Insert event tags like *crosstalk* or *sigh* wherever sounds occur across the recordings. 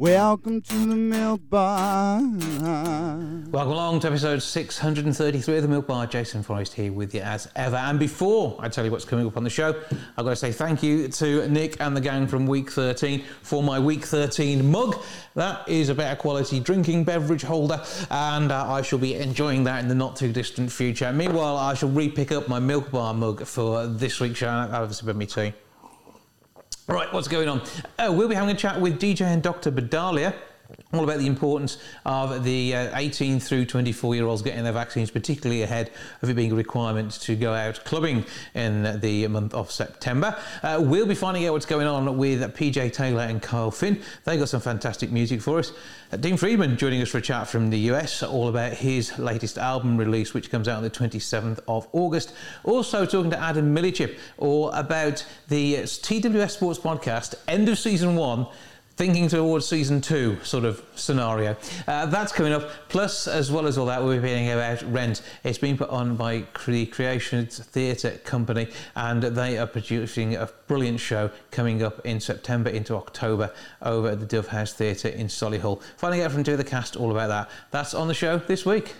welcome to the milk bar. Welcome along to episode 633 of the Milk Bar. Jason Forrest here with you as ever. And before I tell you what's coming up on the show, I've got to say thank you to Nick and the gang from Week 13 for my Week 13 mug. That is a better quality drinking beverage holder, and uh, I shall be enjoying that in the not too distant future. Meanwhile, I shall re pick up my Milk Bar mug for this week's show. Obviously, with me tea. Right, what's going on? Uh, we'll be having a chat with DJ and Dr. Bodalia all about the importance of the uh, 18 through 24 year olds getting their vaccines, particularly ahead of it being a requirement to go out clubbing in the month of September. Uh, we'll be finding out what's going on with PJ Taylor and Kyle Finn. They got some fantastic music for us. Uh, Dean Friedman joining us for a chat from the US, all about his latest album release, which comes out on the 27th of August. Also talking to Adam Millichip all about the TWS Sports Podcast, end of season one thinking towards season two sort of scenario. Uh, that's coming up. Plus, as well as all that, we'll be hearing about Rent. It's been put on by the Creators Theatre Company, and they are producing a brilliant show coming up in September into October over at the Dove House Theatre in Solihull. Finding out from two the cast all about that. That's on the show this week.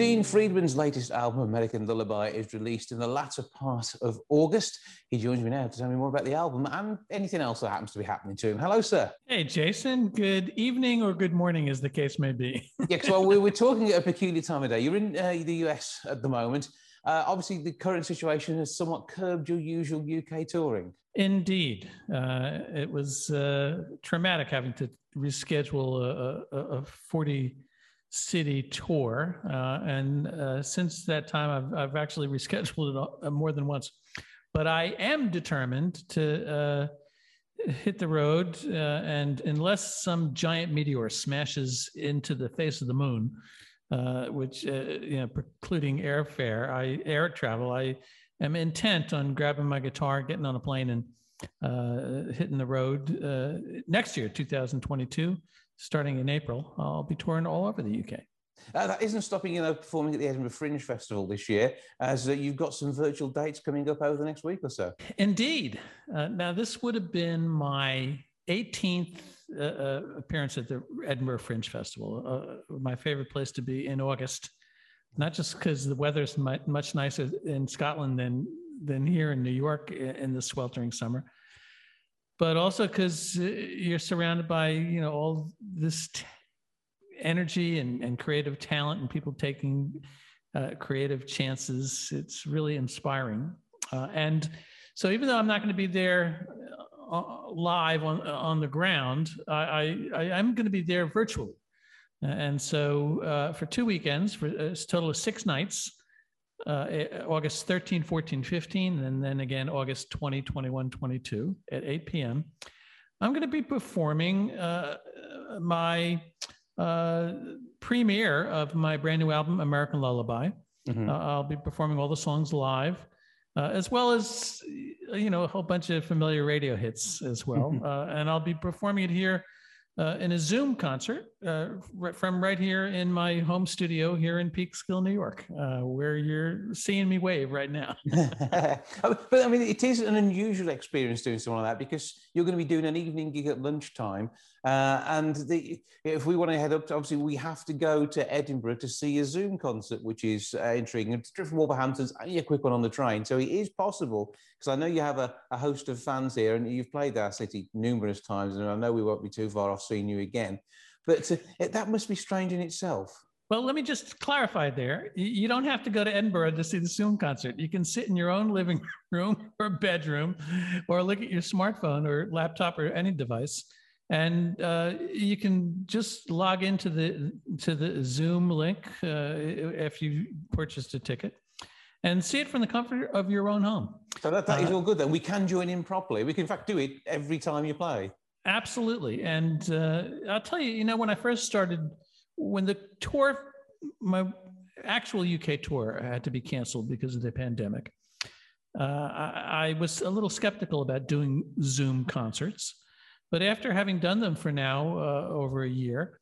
Dean Friedman's latest album, American Lullaby, is released in the latter part of August. He joins me now to tell me more about the album and anything else that happens to be happening to him. Hello, sir. Hey, Jason. Good evening or good morning, as the case may be. *laughs* yeah, well, we we're talking at a peculiar time of day. You're in uh, the US at the moment. Uh, obviously, the current situation has somewhat curbed your usual UK touring. Indeed. Uh, it was uh, traumatic having to reschedule a, a, a 40 city tour. Uh, and uh, since that time, I've, I've actually *laughs* rescheduled it uh, more than once. But I am determined to uh, hit the road. Uh, and unless some giant meteor smashes into the face of the moon, uh, which, you know, precluding airfare, I air travel, I am intent on grabbing my guitar, getting on a plane, and hitting the road next year, 2022 starting in April, I'll be touring all over the UK. Uh, that isn't stopping you know, performing at the Edinburgh Fringe Festival this year, as uh, you've got some virtual dates coming up over the next week or so. Indeed. Uh, now, this would have been my 18th uh, uh, appearance at the Edinburgh Fringe Festival, uh, my favorite place to be in August, not just because the weather's much nicer in Scotland than, than here in New York in the sweltering summer but also because uh, you're surrounded by you know all this t- energy and, and creative talent and people taking uh, creative chances. It's really inspiring. Uh, and so even though i'm not going to be there uh, live on on the ground i, I i'm going to be there virtually. And so uh, for two weekends for a total of six nights uh, eh, August 13, 14, 15, and then again August 20, 21, 22 at 8 p.m. I'm going to be performing uh, my uh, premiere of my brand new album, American Lullaby. Mm-hmm. Uh, I'll be performing all the songs live. Uh, as well as you know a whole bunch of familiar radio hits as well, mm-hmm. uh, and I'll be performing it here uh, in a Zoom concert uh, from right here in my home studio here in Peekskill, New York, uh, where you're seeing me wave right now. *laughs* but I mean, it is an unusual experience doing something like that because you're going to be doing an evening gig at lunchtime. Uh, and the, if we want to head up, to, obviously, we have to go to Edinburgh to see a Zoom concert, which is uh, intriguing. It's from Wolverhampton's only a quick one on the train. So it is possible because I know you have a, a host of fans here and you've played our city numerous times. And I know we won't be too far off seeing you again. But uh, it, that must be strange in itself. Well, let me just clarify there. You don't have to go to Edinburgh to see the Zoom concert. You can sit in your own living *laughs* room or bedroom or look at your smartphone or laptop or any device. And uh, you can just log into the to the Zoom link uh, if you purchased a ticket, and see it from the comfort of your own home. So that, that is uh, all good. Then we can join in properly. We can in fact do it every time you play. Absolutely. And uh, I'll tell you, you know, when I first started, when the tour, my actual UK tour had to be canceled because of the pandemic. uh, I, I, was a little skeptical about doing Zoom concerts. But after having done them for now uh, over a year,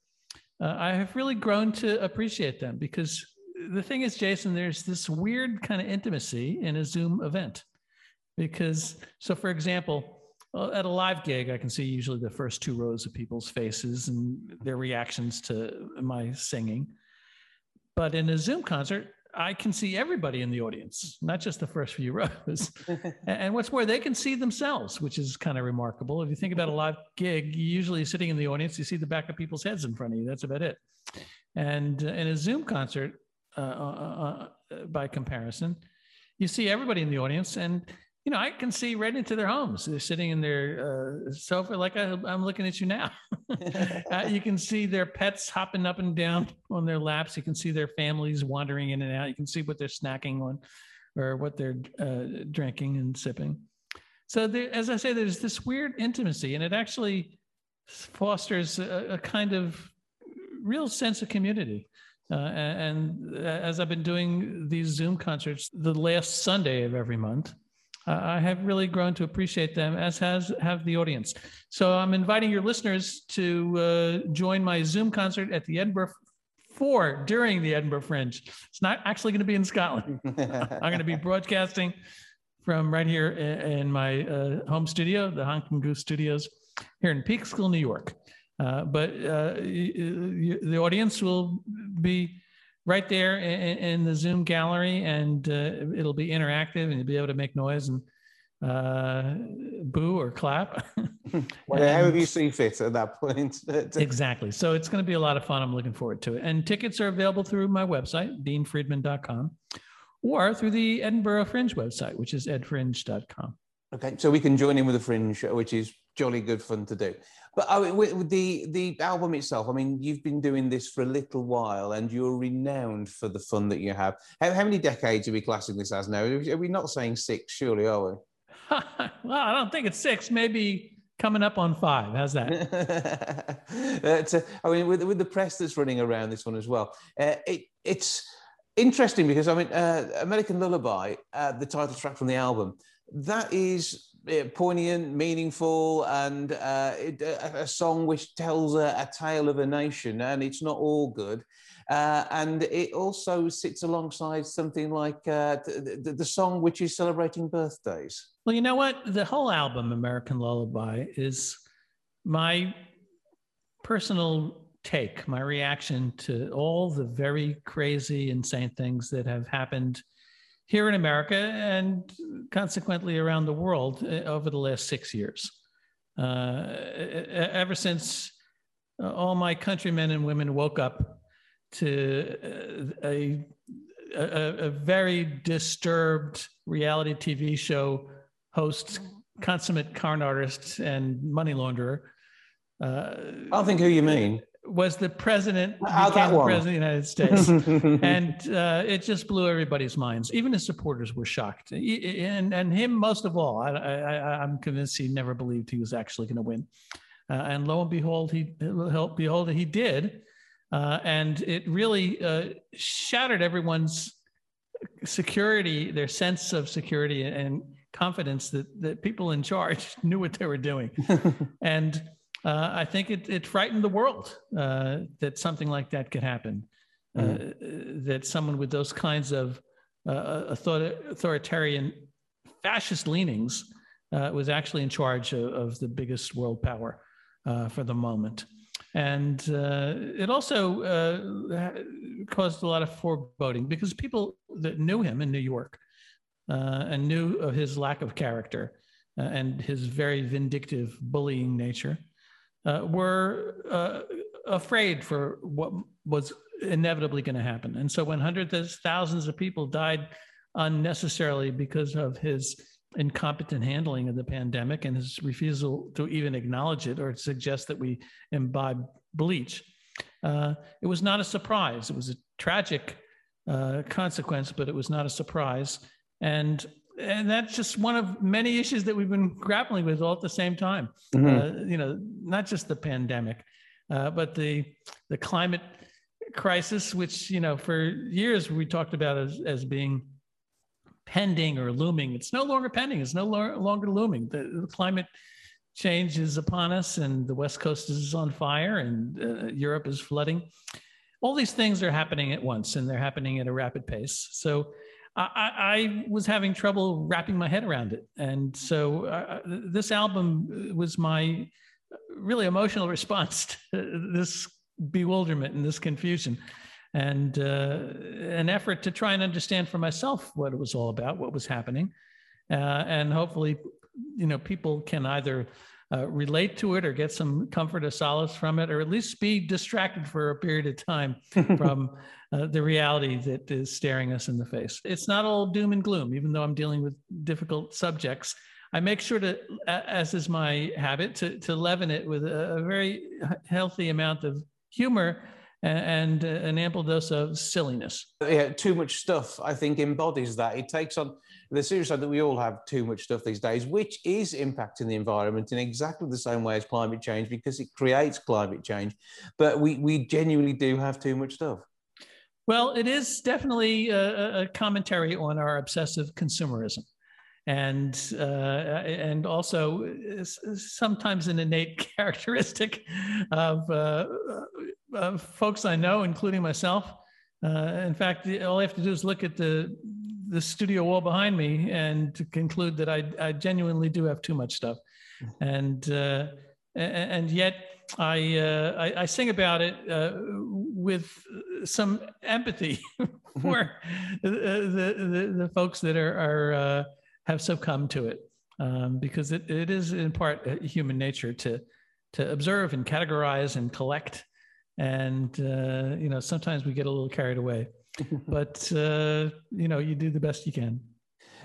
uh, I have really grown to appreciate them because the thing is, Jason, there's this weird kind of intimacy in a Zoom event. Because, so for example, uh, at a live gig, I can see usually the first two rows of people's faces and their reactions to my singing. But in a Zoom concert, I can see everybody in the audience, not just the first few rows. *laughs* and what's more, they can see themselves, which is kind of remarkable. If you think about a live gig, usually sitting in the audience, you see the back of people's heads in front of you. That's about it. And uh, in a Zoom concert, uh, uh, uh, by comparison, you see everybody in the audience, and you know, I can see right into their homes. They're sitting in their uh, sofa, like I, am looking at you now. *laughs* uh, you can see their pets hopping up and down on their laps. You can see their families wandering in and out. You can see what they're snacking on or what they're uh, drinking and sipping. So, there, as I say, there's this weird intimacy, and it actually fosters a, a kind of real sense of community. Uh, and as I've been doing these Zoom concerts the last Sunday of every month, uh, I have really grown to appreciate them, as has have the audience. So I'm inviting your listeners to uh, join my Zoom concert at the Edinburgh Four during the Edinburgh Fringe. It's not actually going to be in Scotland. *laughs* I'm going to be broadcasting from right here in my uh, home studio, the Honkin' Goose Studios, here in Peekskill, New York. Uh, but uh, the audience will be right there in, in the Zoom gallery, and uh, it'll be interactive, and you'll be able to make noise and uh, boo or clap. *laughs* well, and, however you see fit at that point. *laughs* exactly. So it's going to be a lot of fun. I'm looking forward to it. And tickets are available through my website, deanfriedman.com, or through the Edinburgh Fringe website, which is edfringe.com. Okay, so we can join in with the Fringe, which is jolly good fun to do. But I mean, with the the album itself, I mean, you've been doing this for a little while, and you're renowned for the fun that you have. How, how many decades are we classing this as now? Are we not saying six, surely, are we? *laughs* well, I don't think it's six. Maybe coming up on five. How's that? *laughs* uh, I mean, with, with the press that's running around this one as well, uh, it, it's interesting because I mean, uh, American Lullaby, uh, the title track from the album, that is poignant, meaningful, and uh, it, a, a, song which tells a, a, tale of a nation, and it's not all good. Uh, and it also sits alongside something like uh, the, the, song which is celebrating birthdays. Well, you know what? The whole album, American Lullaby, is my personal take, my reaction to all the very crazy, insane things that have happened here in America and consequently around the world uh, over the last six years. Uh, ever since uh, all my countrymen and women woke up to uh, a, a, a very disturbed reality TV show host, consummate con artist, and money launderer. Uh, I think who you mean was the president How became the president of the United States, *laughs* and uh, it just blew everybody's minds. Even his supporters were shocked, and and him most of all. I, I, am convinced he never believed he was actually going to win, uh, and lo and behold, he behold he did, uh, and it really uh, shattered everyone's security, their sense of security and confidence that that people in charge *laughs* knew what they were doing, *laughs* and uh, I think it, it frightened the world uh, that something like that could happen. Uh, mm-hmm. that someone with those kinds of uh, authoritarian fascist leanings uh, was actually in charge of, of the biggest world power for the moment. And it also caused a lot of foreboding because people that knew him in New York and knew of his lack of character and his very vindictive bullying nature uh, were uh, afraid for what was inevitably going to happen. And so when hundreds of thousands of people died unnecessarily because of his incompetent handling of the pandemic and his refusal to even acknowledge it or suggest that we imbibe bleach, uh, it was not a surprise. It was a tragic uh, consequence, but it was not a surprise. And and that's just one of many issues that we've been grappling with all at the same time. Mm-hmm. Uh, you know, not just the pandemic, uh, but the the climate crisis, which you know for years we talked about as as being pending or looming. It's no longer pending. It's no longer looming. The, the, climate change is upon us, and the West Coast is on fire, and uh, Europe is flooding. All these things are happening at once, and they're happening at a rapid pace. So I, I was having trouble wrapping my head around it, and so uh, this album was my really emotional *laughs* response to this bewilderment and this confusion. And uh, an effort to try and understand for myself what it was all about, what was happening, uh, and hopefully, you know, people can either uh, relate to it or get some comfort or solace from it, or at least be distracted for a period of time *laughs* from uh, the reality that is staring us in the face. It's not all doom and gloom, even though I'm dealing with difficult subjects. I make sure to, as is my habit, to, to leaven it with a, very healthy amount of humor and, an ample dose of silliness. Yeah, too much stuff, I think, embodies that. It takes on the serious side that we all have too much stuff these days, which is impacting the environment in exactly the same way as climate change because it creates climate change. But we, we genuinely do have too much stuff. Well, it is definitely a, a commentary on our obsessive consumerism. And uh, and also sometimes an innate *laughs* characteristic of, uh, of folks I know, including myself. Uh, in fact, all I have to do is look at the the studio wall behind me and to conclude that I, I genuinely do have too much stuff, and uh, and yet I, uh, I, I sing about it uh, with some empathy *laughs* for *laughs* the, the, the, the folks that are are have succumbed to it. Um, because it, it is in part human nature to to observe and categorize and collect. And uh, you know sometimes we get a little carried away. *laughs* But uh, you know you do the best you can.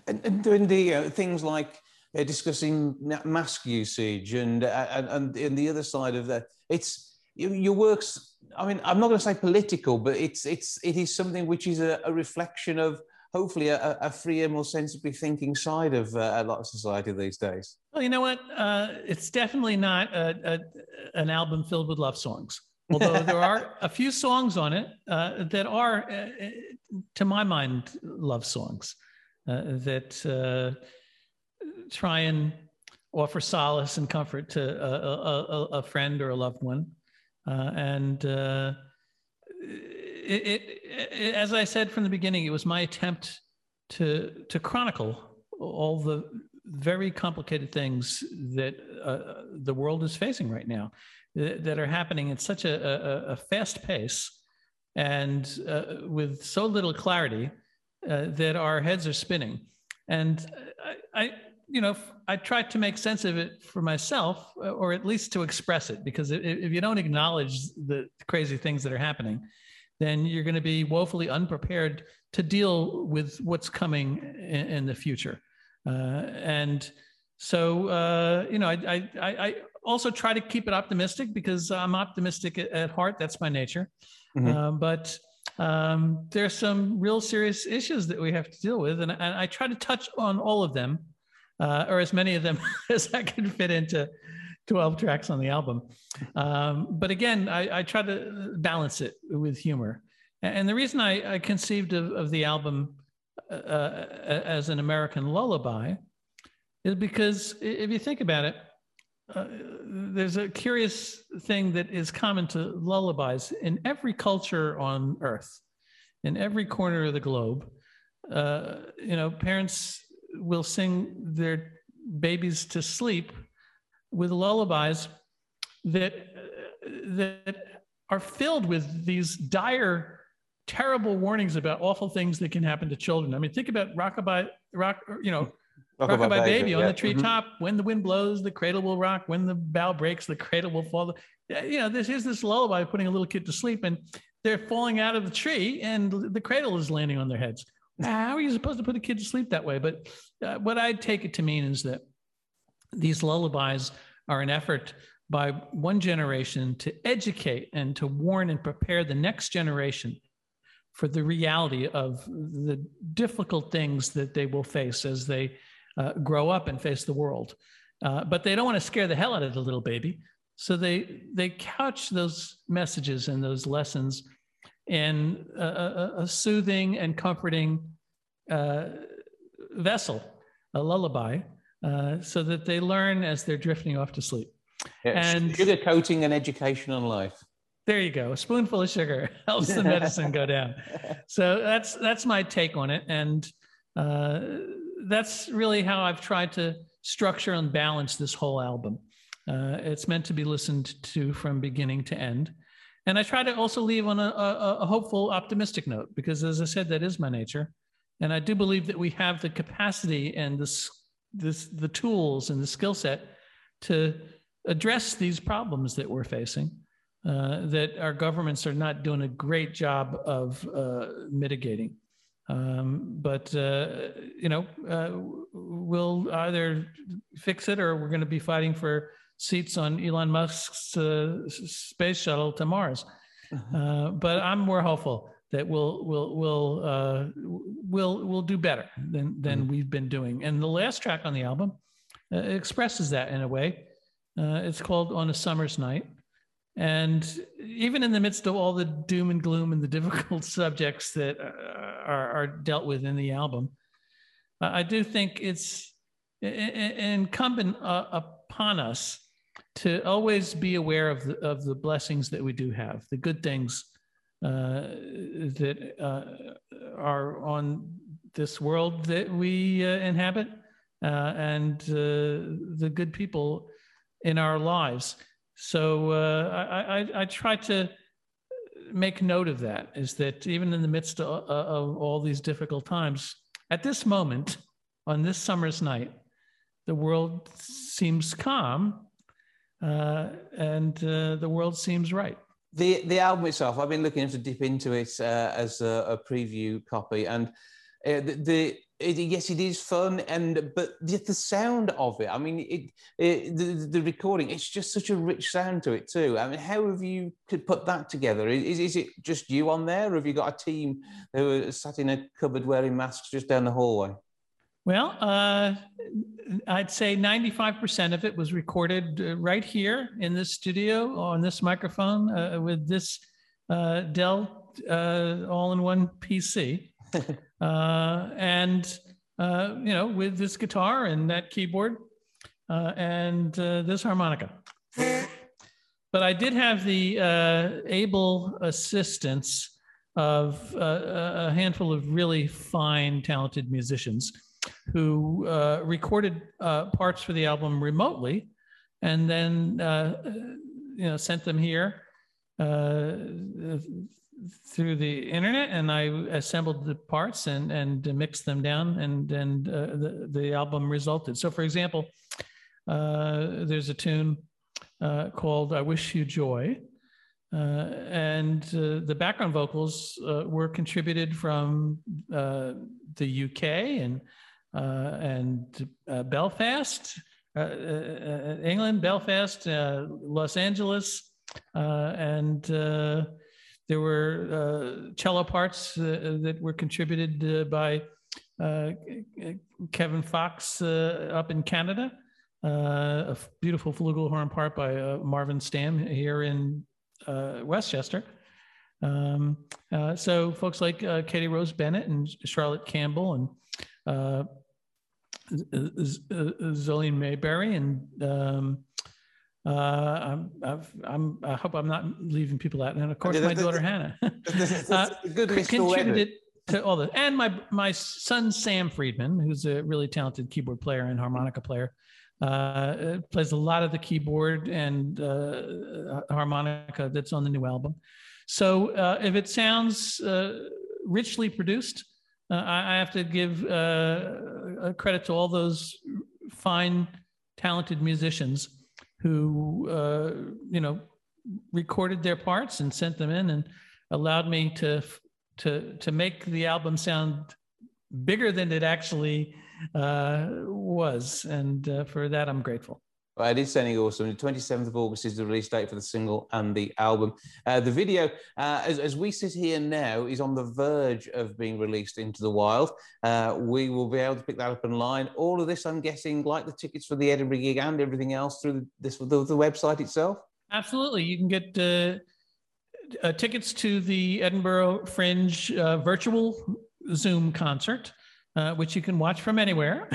And, and doing the uh, things like uh, discussing mask usage and, uh, and and the other side of that it's your works i mean i'm not going to say political but it's it's it is something which is a, a reflection of hopefully a, a freer, more sensibly thinking side of uh, a lot of society these days. Well, you know what? Uh, it's definitely not a, a, an album filled with love songs. Although there are a few songs on it uh, that are, uh, to my mind, love songs uh, that uh, try and offer solace and comfort to a, a, a friend or a loved one. and it, it, as I said from the beginning, it was my attempt to to chronicle all the very complicated things that uh, the world is facing right now, that, that are happening at such a, a, a fast pace and uh, with so little clarity uh, that our heads are spinning. And I, I, you know, I tried to make sense of it for myself, or at least to express it, because if, you don't acknowledge the crazy things that are happening, then you're going to be woefully unprepared to deal with what's coming in, in the future. Uh, and so, uh, you know, I, I, I, also try to keep it optimistic because I'm optimistic at, at heart. That's my nature. Mm-hmm. Uh, but um, there's some real serious issues that we have to deal with. And, and I try to touch on all of them, uh, or as many of them *laughs* as I can fit into 12 tracks on the album. Um, but again, I, I, try to balance it with humor. And the reason I, I conceived of, of, the album uh, uh, as an American lullaby is because if you think about it, uh, there's a curious thing that is common to lullabies in every culture on earth, in every corner of the globe. Uh, you know, parents will sing their babies to sleep with lullabies that that are filled with these dire terrible warnings about awful things that can happen to children. I mean, think about rockabye, rock, you know, rockabye, rockabye baby, baby on yeah. the treetop. Mm-hmm. When the wind blows, the cradle will rock. When the bough breaks, the cradle will fall. You know, this is this lullaby putting a little kid to sleep, and they're falling out of the tree, and the cradle is landing on their heads. How are you supposed to put a kid to sleep that way? But uh, what I take it to mean is that these lullabies are an effort by one generation to educate and to warn and prepare the next generation for the reality of the difficult things that they will face as they uh, grow up and face the world. Uh, but they don't want to scare the hell out of the little baby. So they, they couch those messages and those lessons in a, a, a soothing and comforting uh, vessel, a lullaby, uh, so that they learn as they're drifting off to sleep. Yeah, and sugar coating and education on life. There you go. A spoonful of sugar *laughs* helps the medicine go down. *laughs* So that's that's my take on it, and uh, that's really how I've tried to structure and balance this whole album. Uh, it's meant to be listened to from beginning to end. And I try to also leave on a, a, a, hopeful, optimistic note, because as I said, that is my nature. And I do believe that we have the capacity and this, this, the tools and the skill set to address these problems that we're facing, uh, that our governments are not doing a great job of uh, mitigating. Um, but uh, you know, uh, we'll either fix it or we're going to be fighting for seats on Elon Musk's uh, space shuttle to Mars. Uh-huh. Uh, but I'm more hopeful that we'll we'll we'll uh, we'll we'll do better than than mm-hmm. we've been doing. And the last track on the album uh, expresses that in a way. it's called "On a Summer's Night." And even in the midst of all the doom and gloom and the *laughs* difficult subjects that uh, are, are dealt with in the album, uh, I do think it's incumbent uh, upon us to always be aware of the, of the blessings that we do have, the good things uh, that uh, are on this world that we uh, inhabit, and the good people in our lives. So uh, I, I, I, try to make note of that is that even in the midst of, of, all these difficult times, at this moment, on this summer's night, the world seems calm uh, and uh, the world seems right. The, the album itself, I've been looking to dip into it uh, as a, a, preview copy, and uh, the, the it, yes, it is fun, and but the, the sound of it. I mean, it, it the, the, recording. It's just such a rich sound to it too. I mean, how have you could put that together? Is, is it just you on there, or have you got a team who are sat in a cupboard wearing masks just down the hallway? Well, uh, I'd say 95% of it was recorded uh, right here in this studio on this microphone uh, with this uh, Dell uh, all-in-one PC. *laughs* uh, and uh, you know, with this guitar and that keyboard uh, and uh, this harmonica. But I did have the uh, able assistance of uh, a handful of really fine, talented musicians who recorded parts for the album remotely and then you know sent them here through the internet and I assembled the parts and and mixed them down and and uh, the the album resulted. So, for example, uh, there's a tune uh, called "I Wish You Joy," uh, and uh, the background vocals uh, were contributed from the UK and Uh, and uh, Belfast, uh, England, Belfast, Los Angeles, and there were uh, cello parts uh, that were contributed uh, by uh, Kevin Fox uh, up in Canada, a beautiful flugelhorn part by Marvin Stamm here in Westchester. Um, so folks like Katie Rose Bennett and Charlotte Campbell and Zolene Mayberry and um, uh, I'm, I'm, i hope I'm not leaving people out. And of course, my daughter Hannah *laughs* *laughs* uh, contributed to all this. And my, my son, Sam Friedman, who's a really talented keyboard player and harmonica player, uh, plays a lot of the keyboard and uh, harmonica that's on the new album. So uh, if it sounds uh, richly produced, I, I, have to give credit to all those fine, talented musicians who uh, you know recorded their parts and sent them in and allowed me to to to make the album sound bigger than it actually uh, was. And uh, for that i'm grateful well, it is sounding awesome. The 27th of August is the release date for the single and the album. Uh, the video, uh, as, as, we sit here now, is on the verge of being released into the wild. Uh, we will be able to pick that up online. All of this, I'm guessing, like the tickets for the Edinburgh gig and everything else, through this the, the website itself. Absolutely, you can get uh, uh, tickets to the Edinburgh Fringe uh, virtual Zoom concert uh, which you can watch from anywhere,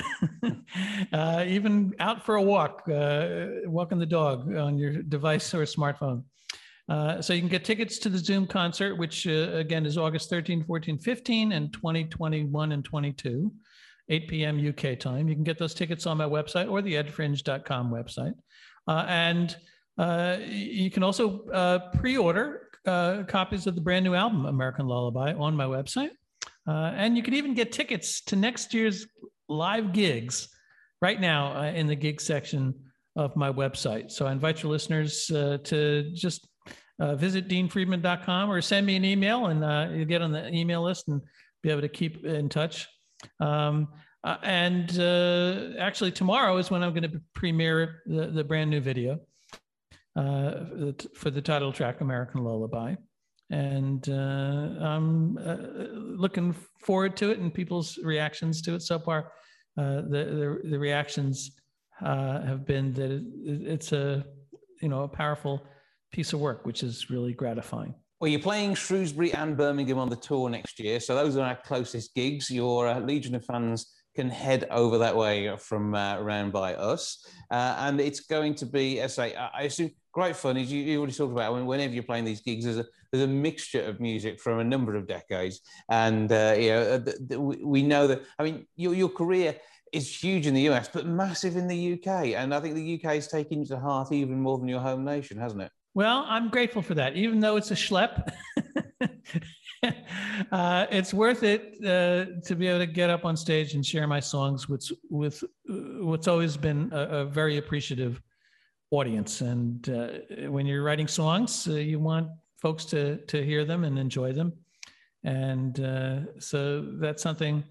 *laughs* uh, even out for a walk, uh, walking the dog on your device or smartphone. Uh, so you can get tickets to the Zoom concert, which uh, again is August 13, 14, 15, and 2021 and 22, 8 p.m. UK time. You can get those tickets on my website or the edfringe.com website. Uh, and you can also pre order copies of the brand new album, American Lullaby, on my website. Uh, and you can even get tickets to next year's live gigs right now uh, in the gig section of my website. So I invite your listeners uh, to just uh, visit deanfriedman.com or send me an email and uh, you get on the email list and be able to keep in touch. Um, uh, and actually, tomorrow is when I'm going to premiere the, the brand new video for the title track, American Lullaby and uh, I'm uh, looking forward to it and people's reactions to it so far. Uh, the, the, the reactions uh, have been that it, it's a you know a powerful piece of work, which is really gratifying. Well, you're playing Shrewsbury and Birmingham on the tour next year, so those are our closest gigs. Your Legion of fans can head over that way from uh, around by us, and it's going to be, as I I assume great fun. As you, you already talked about when, whenever you're playing these gigs, there's a there's a mixture of music from a number of decades, and uh, you know the, we know that. I mean, your your career is huge in the US, but massive in the UK, and I think the UK is taking to heart even more than your home nation, hasn't it? Well, I'm grateful for that, even though it's a schlep. *laughs* *laughs* uh, it's worth it uh, to be able to get up on stage and share my songs with with uh, what's always been a, a very appreciative audience. And uh, when you're writing songs, uh, you want folks to to hear them and enjoy them. And uh, so that's something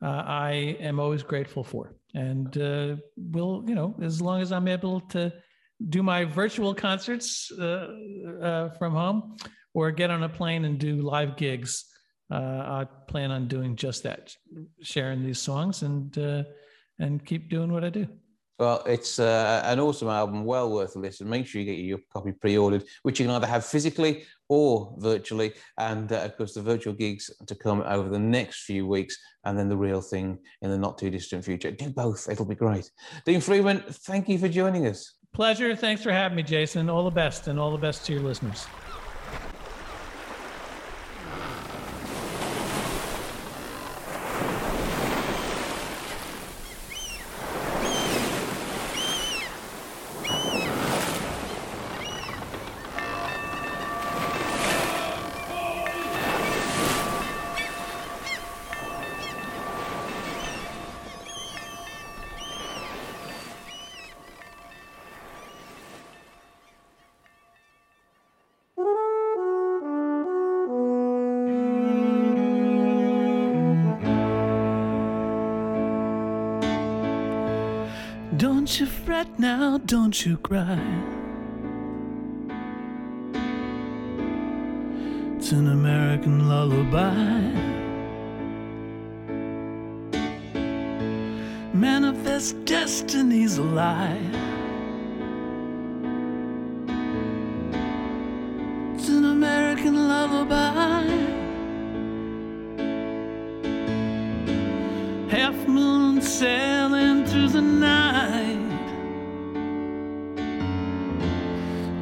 I am always grateful for. And will, you know, as long as I'm able to do my virtual concerts from home or get on a plane and do live gigs, I plan on doing just that, sharing these songs and and keep doing what I do. Well, it's uh, an awesome album, well worth a listen. Make sure you get your copy pre-ordered, which you can either have physically or virtually. And uh, of course, the virtual gigs to come over the next few weeks, and then the real thing in the not too distant future. Do both; it'll be great. Dean Friedman, thank you for joining us. Pleasure. Thanks for having me, Jason. All the best, and all the best to your listeners. Don't you cry. It's an American lullaby. Manifest destiny's a lie. It's an American lullaby. Half moon sailing through the night.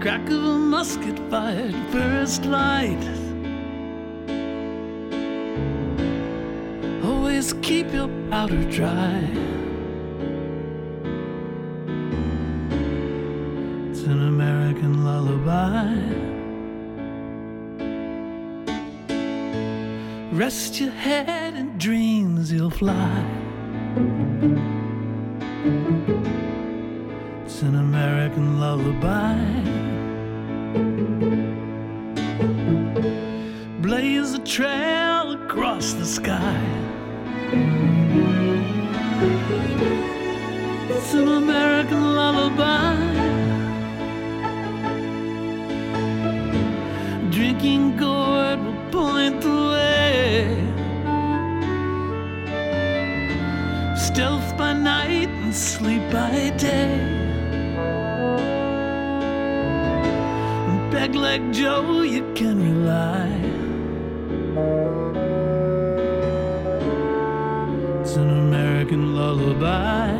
Crack of a musket fired first light. Always keep your powder dry. It's an American lullaby. Rest your head and dreams you'll fly. It's an American lullaby. Blaze a trail across the sky. It's an American lullaby. Drinking gourd will point the way. Stealth by night and sleep by day. Like Joe, you can rely. It's an American lullaby.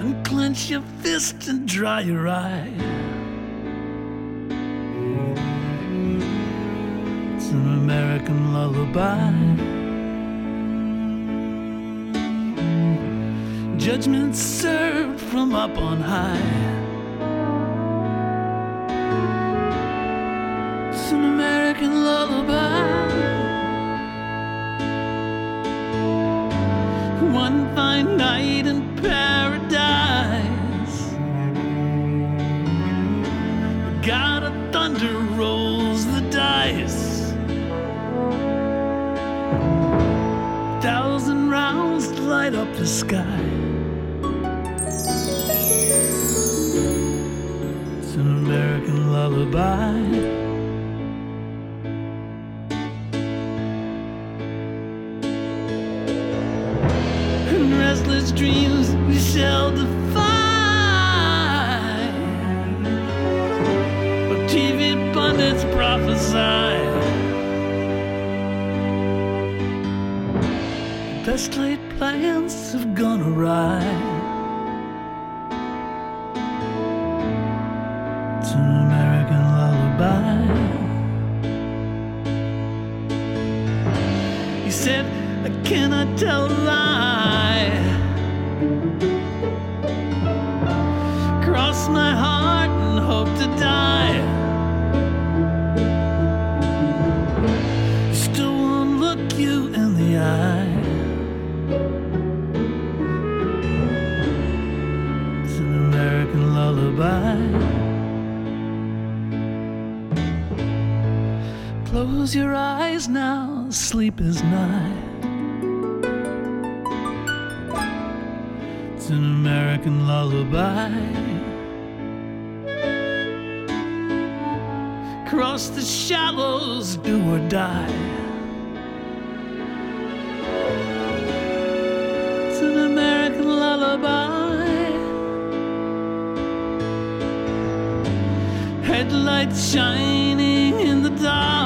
Unclench your fist and dry your eye. It's an American lullaby. Judgment served from up on high. Fine Best laid plans have gone awry. Cross the shallows, do or die. It's an American lullaby. Headlights shining in the dark.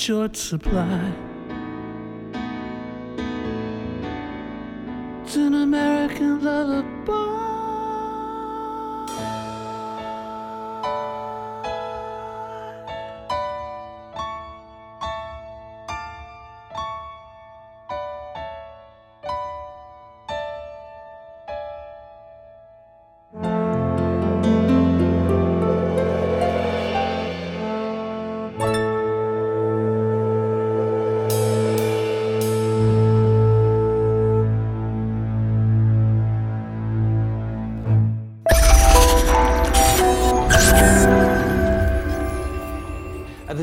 Short supply. It's an American lullaby.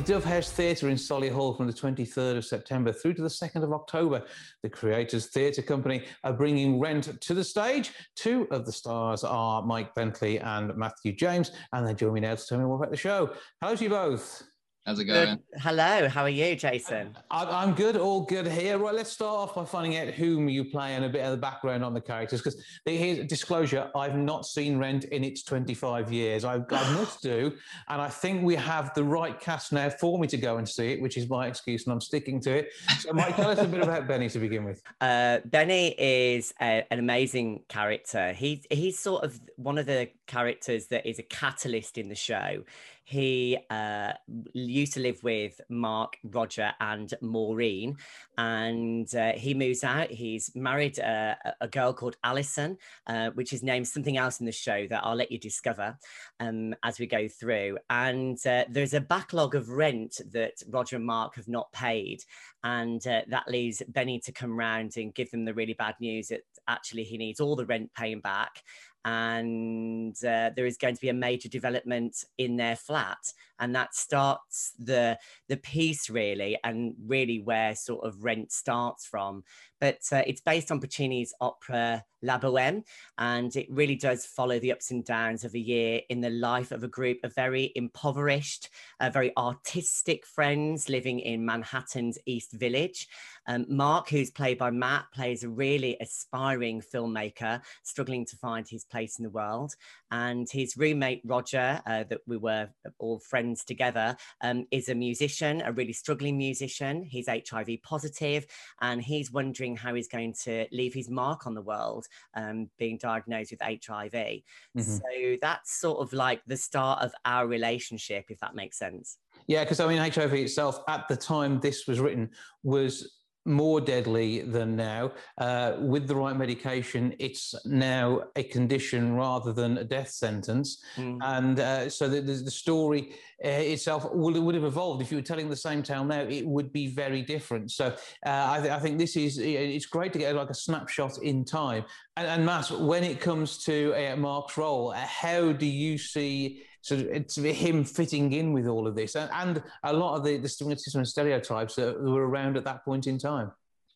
At the Dove House Theatre in Solihull from the 23rd of September through to the 2nd of October, the Creators Theatre Company are bringing Rent to the stage. Two of the stars are Mike Bentley and Matthew James, and they join me now to tell me more about the show. Hello to you both. How's it Good. going? Hello, how are you, Jason? I'm I'm good, all good here. Right, let's start off by finding out whom you play and a bit of the background on the characters. Because here's a disclosure: I've not seen Rent in its 25 years. I, I *laughs* must do, and I think we have the right cast now for me to go and see it, which is my excuse, and I'm sticking to it. So, Mike, tell us a bit about Benny to begin with. *laughs* Uh, Benny is a, an amazing character. He, he's sort of one of the characters that is a catalyst in the show. He uh, used to live with Mark, Roger, and Maureen, and uh, he moves out. He's married uh, a- girl called Alison, uh, which is named something else in the show that I'll let you discover um, as we go through. And uh, there's a backlog of rent that Roger and Mark have not paid, and uh, that leaves Benny to come round and give them the really bad news that actually he needs all the rent paying back and uh, there is going to be a major development in their flat and that starts the the piece really and really where sort of rent starts from but uh, it's based on Puccini's opera La Boheme, and it really does follow the ups and downs of a year in the life of a group of very impoverished, uh, very artistic friends living in Manhattan's East Village. Um, Mark, who's played by Matt, plays a really aspiring filmmaker struggling to find his place in the world. And his roommate, Roger, uh, that we were all friends together, um, is a musician, a really struggling musician. He's HIV positive, and he's wondering how he's going to leave his mark on the world, um, being diagnosed with HIV. Mm-hmm. So that's sort of like the start of our relationship, if that makes sense. Yeah, because I mean, HIV itself at the time this was written was more deadly than now. Uh, with the right medication, it's now a condition rather than a death sentence. Mm. And uh, so the, the, story uh, itself would, would have evolved. If you were telling the same tale now, it would be very different. So uh, I, th- I, think this is, it's great to get like a snapshot in time. And, and Matt, when it comes to uh, Mark's role, uh, how do you see so it's him fitting in with all of this and, and a lot of the, the stigmatism and stereotypes that were around at that point in time.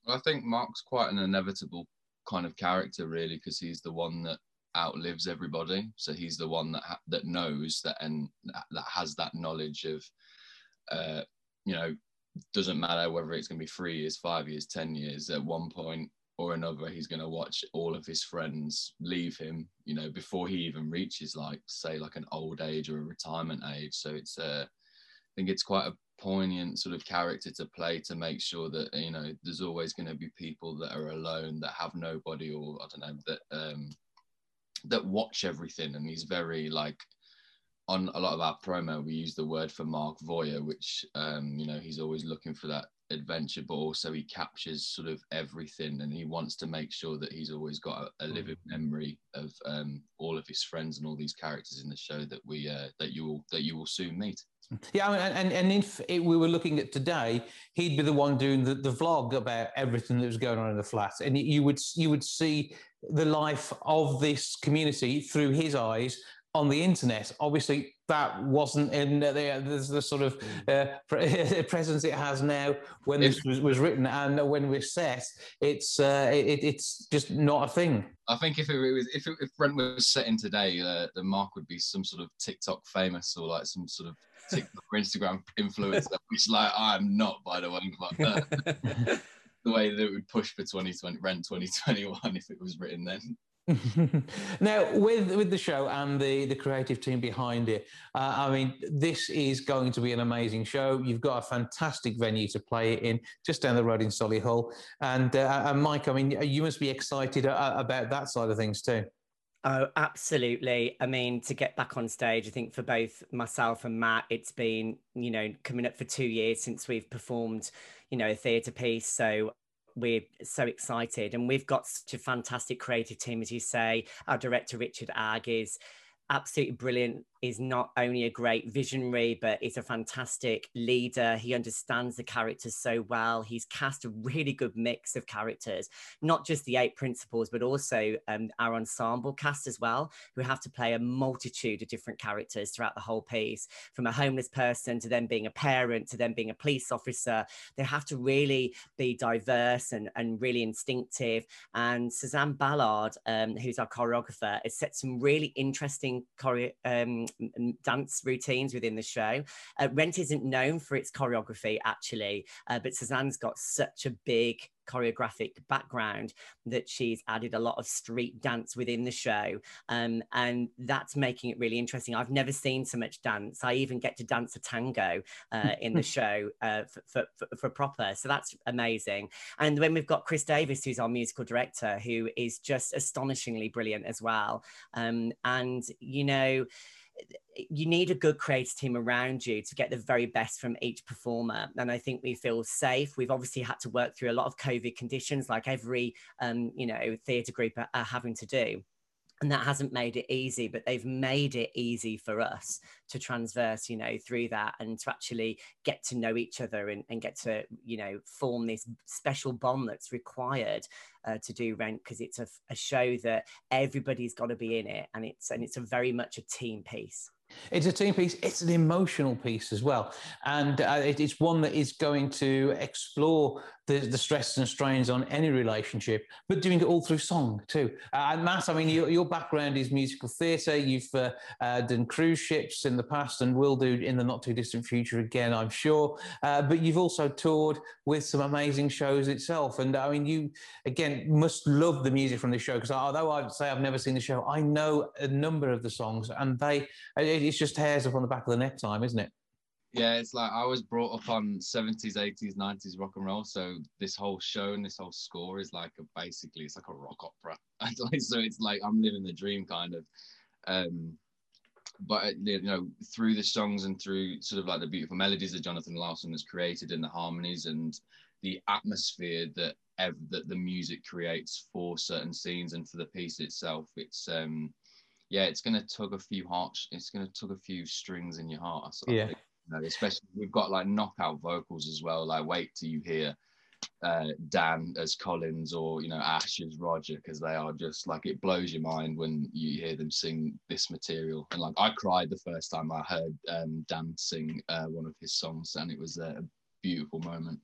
I think Mark's quite an inevitable kind of character, really, because he's the one that outlives everybody. So he's the one that ha- that knows that and that has that knowledge of, uh, you know, doesn't matter whether it's going to be three years, five years, ten years. At one point, or another, he's going to watch all of his friends leave him, you know, before he even reaches like, say, like an old age or a retirement age. So it's, uh, I think it's quite a poignant sort of character to play to make sure that you know there's always going to be people that are alone that have nobody or I don't know that um, that watch everything, and he's very like on a lot of our promo we use the word for Mark Voyer, which um, you know he's always looking for that adventure, but also he captures sort of everything, and he wants to make sure that he's always got a, a living mm. memory of um, all of his friends and all these characters in the show that we uh, that you will that you will soon meet. *laughs* Yeah, and, and if it, we were looking at today, he'd be the one doing the, the vlog about everything that was going on in the flat, and you would you would see the life of this community through his eyes on the internet. Obviously, that wasn't in the, the, the sort of uh, *laughs* presence it has now when this was, was written and when we're set. It's uh, it, it's just not a thing. I think if it was if, it, if Rent was set in today, uh, the mark would be some sort of TikTok famous or like some sort of TikTok or Instagram *laughs* influencer, which like I'm not by the way, but uh, *laughs* the way that it would push for 2020 Rent 2021 if it was written then. *laughs* now, with with the show and the the creative team behind it, uh, I mean, this is going to be an amazing show. You've got a fantastic venue to play it in, just down the road in Solihull. And, uh, and Mike, I mean, you must be excited uh, about that side of things too. Oh, absolutely. I mean, to get back on stage, I think for both myself and Matt, it's been, you know, coming up for two years since we've performed, you know, a theatre piece. So we're so excited. And we've got such a fantastic creative team as you say. Our director richard agg is absolutely brilliant is not only a great visionary, but is a fantastic leader. He understands the characters so well. He's cast a really good mix of characters, not just the eight principals, but also um, our ensemble cast as well, who have to play a multitude of different characters throughout the whole piece, from a homeless person to them being a parent to them being a police officer. They have to really be diverse and, and really instinctive. And Suzanne Ballard, um, who's our choreographer, has set some really interesting choreo- um, dance routines within the show. Uh, Rent isn't known for its choreography, actually, uh, but Suzanne's got such a big choreographic background that she's added a lot of street dance within the show um, and that's making it really interesting. I've never seen so much dance. I even get to dance a tango uh, in the *laughs* show uh, for, for, for, proper so that's amazing. And when we've got chris davis who's our musical director who is just astonishingly brilliant as well. Um, and you know you need a good creative team around you to get the very best from each performer. And I think we feel safe. We've obviously had to work through a lot of COVID conditions, like every um, you know theatre group are, are having to do and that hasn't made it easy but they've made it easy for us to transverse you know through that and to actually get to know each other and, and get to you know form this special bond that's required uh, to do rent because it's a, a show that everybody's got to be in it and it's and it's a very much a team piece it's a team piece. It's an emotional piece as well, and uh, it, it's one that is going to explore the, the stresses and strains on any relationship, but doing it all through song too. Uh, and Matt, I mean, your, your background is musical theatre. You've uh, uh, done cruise ships in the past and will do in the not too distant future again, I'm sure. Uh, but you've also toured with some amazing shows itself. And I mean, you again must love the music from the show because although I'd say I've never seen the show, I know a number of the songs, and they it's just hairs up on the back of the neck time, isn't it? Yeah, it's like I was brought up on 70s, 80s, 90s rock and roll. So this whole show and this whole score is like a, basically it's like a rock opera. *laughs* so it's like I'm living the dream kind of. Um, but uh, you know, through the songs and through sort of like the beautiful melodies that Jonathan Larson has created and the harmonies and the atmosphere that ev- that the music creates for certain scenes and for the piece itself, it's um yeah, it's gonna tug a few hearts. It's gonna tug a few strings in your heart. yeah. Think know, especially we've got like knockout vocals as well. Like wait till you hear uh, Dan as Collins or you know Ash as Roger because they are just like it blows your mind when you hear them sing this material. And like I cried the first time I heard um, Dan sing uh, one of his songs, and it was a beautiful moment.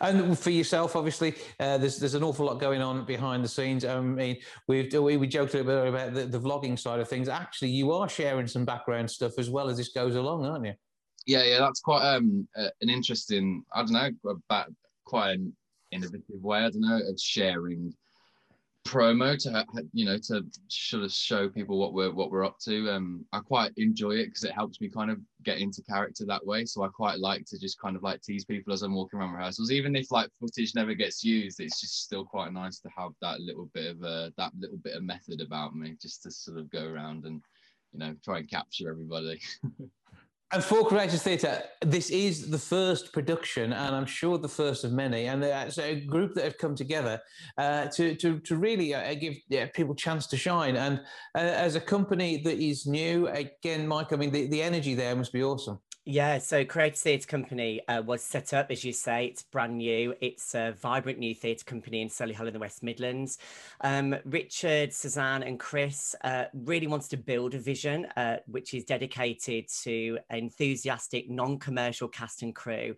And for yourself, obviously, uh, there's there's an awful lot going on behind the scenes. I mean, we've we, we joked a little bit about the, the vlogging side of things. Actually, you are sharing some background stuff as well as this goes along, aren't you? yeah, yeah, that's quite um an interesting. I don't know about quite an innovative way. I don't know of sharing promo to you know to sort of show people what we're what we're up to. Um, I quite enjoy it because it helps me kind of get into character that way. So I quite like to just kind of like tease people as I'm walking around rehearsals, even if like footage never gets used. It's just still quite nice to have that little bit of uh, that little bit of method about me, just to sort of go around and you know try and capture everybody. *laughs* And for Creators Theatre, this is the first production, and I'm sure the first of many. And it's a group that have come together uh, to, to, to really uh, give yeah, people chance to shine. And uh, as a company that is new, again, Mike, I mean, the, the energy there must be awesome. Yeah, so Creators Theatre Company uh, was set up, as you say, it's brand new. It's a vibrant new theatre company in Solihull in the West Midlands. Um, Richard, Suzanne, and Chris uh, really wants to build a vision uh, which is dedicated to enthusiastic, non commercial cast and crew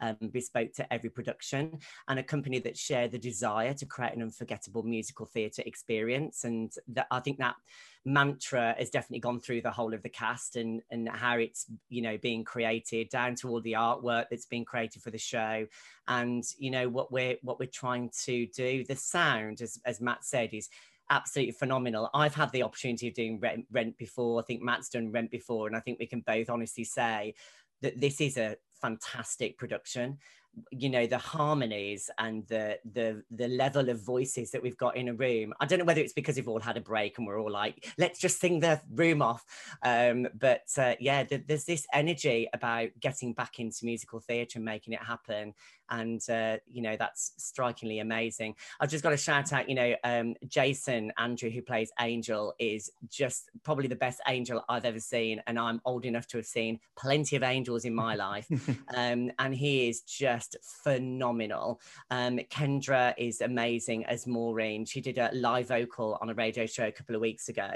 um, bespoke to every production, and a company that share the desire to create an unforgettable musical theatre experience. And that I think that mantra has definitely gone through the whole of the cast and and how it's you know being created down to all the artwork that's been created for the show and you know what we're what we're trying to do the sound as, as matt said is absolutely phenomenal. I've had the opportunity of doing rent, rent, before. I think Matt's done rent before, and I think we can both honestly say that this is a fantastic production. You know the harmonies and the the the level of voices that we've got in a room i don't know whether it's because we've all had a break and we're all like let's just sing the room off. Um, but uh, yeah th- there's this energy about getting back into musical theatre and making it happen and uh, you know that's strikingly amazing. I've just got to shout out, you know, um, Jason Andrew, who plays Angel, is just probably the best angel I've ever seen, and I'm old enough to have seen plenty of angels in my life, *laughs* um, and he is just phenomenal. Um, Kendra is amazing as Maureen. She did a live vocal on a radio show a couple of weeks ago,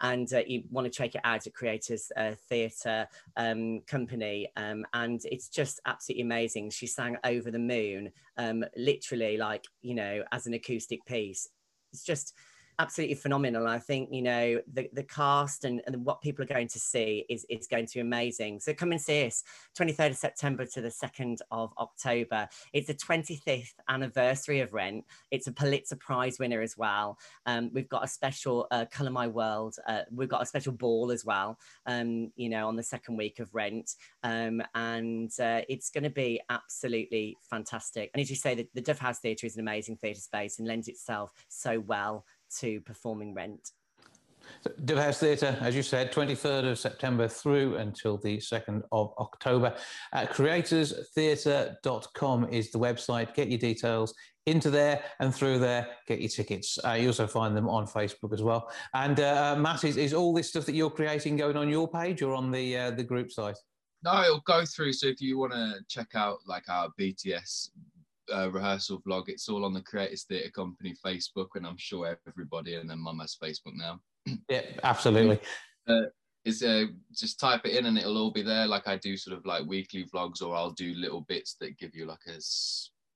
and uh, you want to check it out at Creators uh, Theatre um, Company, um, and it's just absolutely amazing. She sang over the moon, um, literally like, you know, as an acoustic piece. It's just absolutely phenomenal. I think, you know, the, the cast and, and what people are going to see is, is going to be amazing. So come and see us 23rd of September to the 2nd of October. It's the 25th anniversary of Rent. It's a Pulitzer Prize winner as well. Um, we've got a special uh, Colour My World. Uh, we've got a special ball as well, um, you know, on the second week of Rent. Um, and uh, it's going to be absolutely fantastic. And as you say, the, the Dove House Theatre is an amazing theatre space and lends itself so well to performing rent. House Theatre, as you said, 23rd of September through until the 2nd of October. Uh, creatorstheatre.com is the website. Get your details into there and through there, get your tickets. Uh, you also find them on Facebook as well. And uh, Matt, is, is all this stuff that you're creating going on your page or on the uh, the group site? No, it'll go through. So if you want to check out like our BTS uh, rehearsal vlog, it's all on the Creators Theatre Company Facebook, and I'm sure everybody and then Mum has Facebook now. yeah, absolutely. Uh, is uh, just type it in and it'll all be there. Like I do, sort of like weekly vlogs, or I'll do little bits that give you like a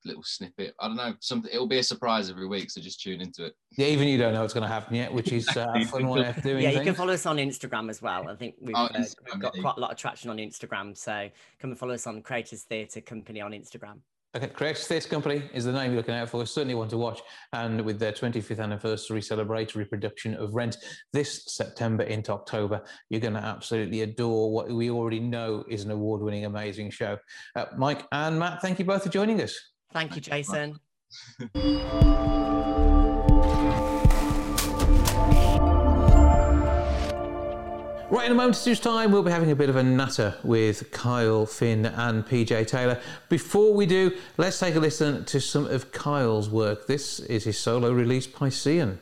little snippet. I don't know. Something. It'll be a surprise every week, so just tune into it. Yeah, even you don't know what's going to happen yet, which is uh, fun way of doing. *laughs* Yeah, you things. can follow us on Instagram as well. I think we've, oh, uh, we've got quite a lot of traction on Instagram, so come and follow us on Creators Theatre Company on Instagram. Okay, Creators Theatre Company is the name you're looking out for. Certainly one to watch. And with their 25th anniversary celebratory production of Rent this September into October, you're going to absolutely adore what we already know is an award winning, amazing show. Uh, Mike and Matt, thank you both for joining us. Thank you, Jason. *laughs* Right, in a moment's time, we'll be having a bit of a natter with Kyle, Finn, and PJ Taylor. Before we do, let's take a listen to some of Kyle's work. This is his solo release, Piscean.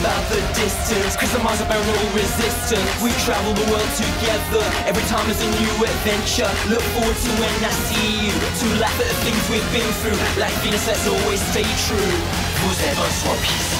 about the distance. Cause the miles about no resistance. We travel the world together. Every time is a new adventure Look forward to when I see you. To laugh at the things we've been through. Like Venus, let's always stay true. Vous êtes un soi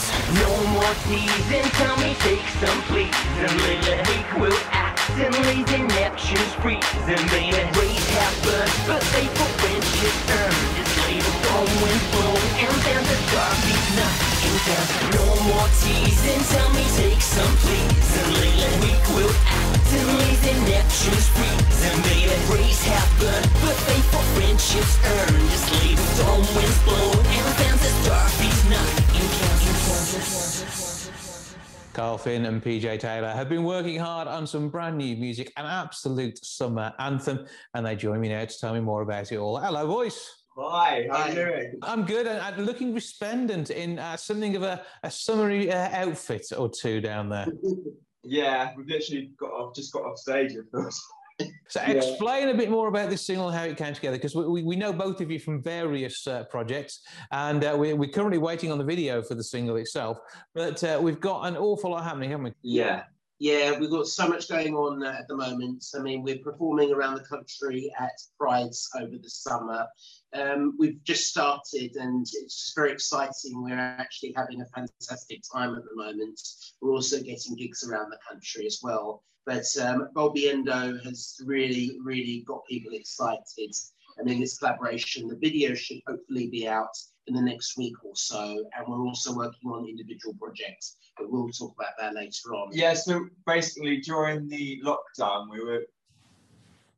No more teasing, me take some pleasing. Little Hank will act and lazy Neptune's freezing. baby. may raise half birds, but they for when shit earned. It's later on wind blow, and then the dark beats nuts. Kyle Finn and PJ Taylor have been working hard on some brand new music, an absolute summer anthem, and they join me now to tell me more about it all. Hello, voice. Hi, how are you doing? I'm good and, and looking resplendent in uh, something of a, a summery uh, outfit or two down there. *laughs* Yeah, we've literally got off, just got off stage. Of course. So *laughs* Yeah. explain a bit more about this single, and how it came together, because we, we, we know both of you from various uh, projects, and uh, we, we're currently waiting on the video for the single itself. But uh, we've got an awful lot happening, haven't we? Yeah, yeah, we've got so much going on uh, at the moment. I mean, we're performing around the country at Prides over the summer. Um, we've just started and it's very exciting. We're actually having a fantastic time at the moment. We're also getting gigs around the country as well. But um, Bobby Endo has really, really got people excited. And in this collaboration, the video should hopefully be out in the next week or so. And we're also working on individual projects but we'll talk about that later on. Yeah, so basically during the lockdown, we were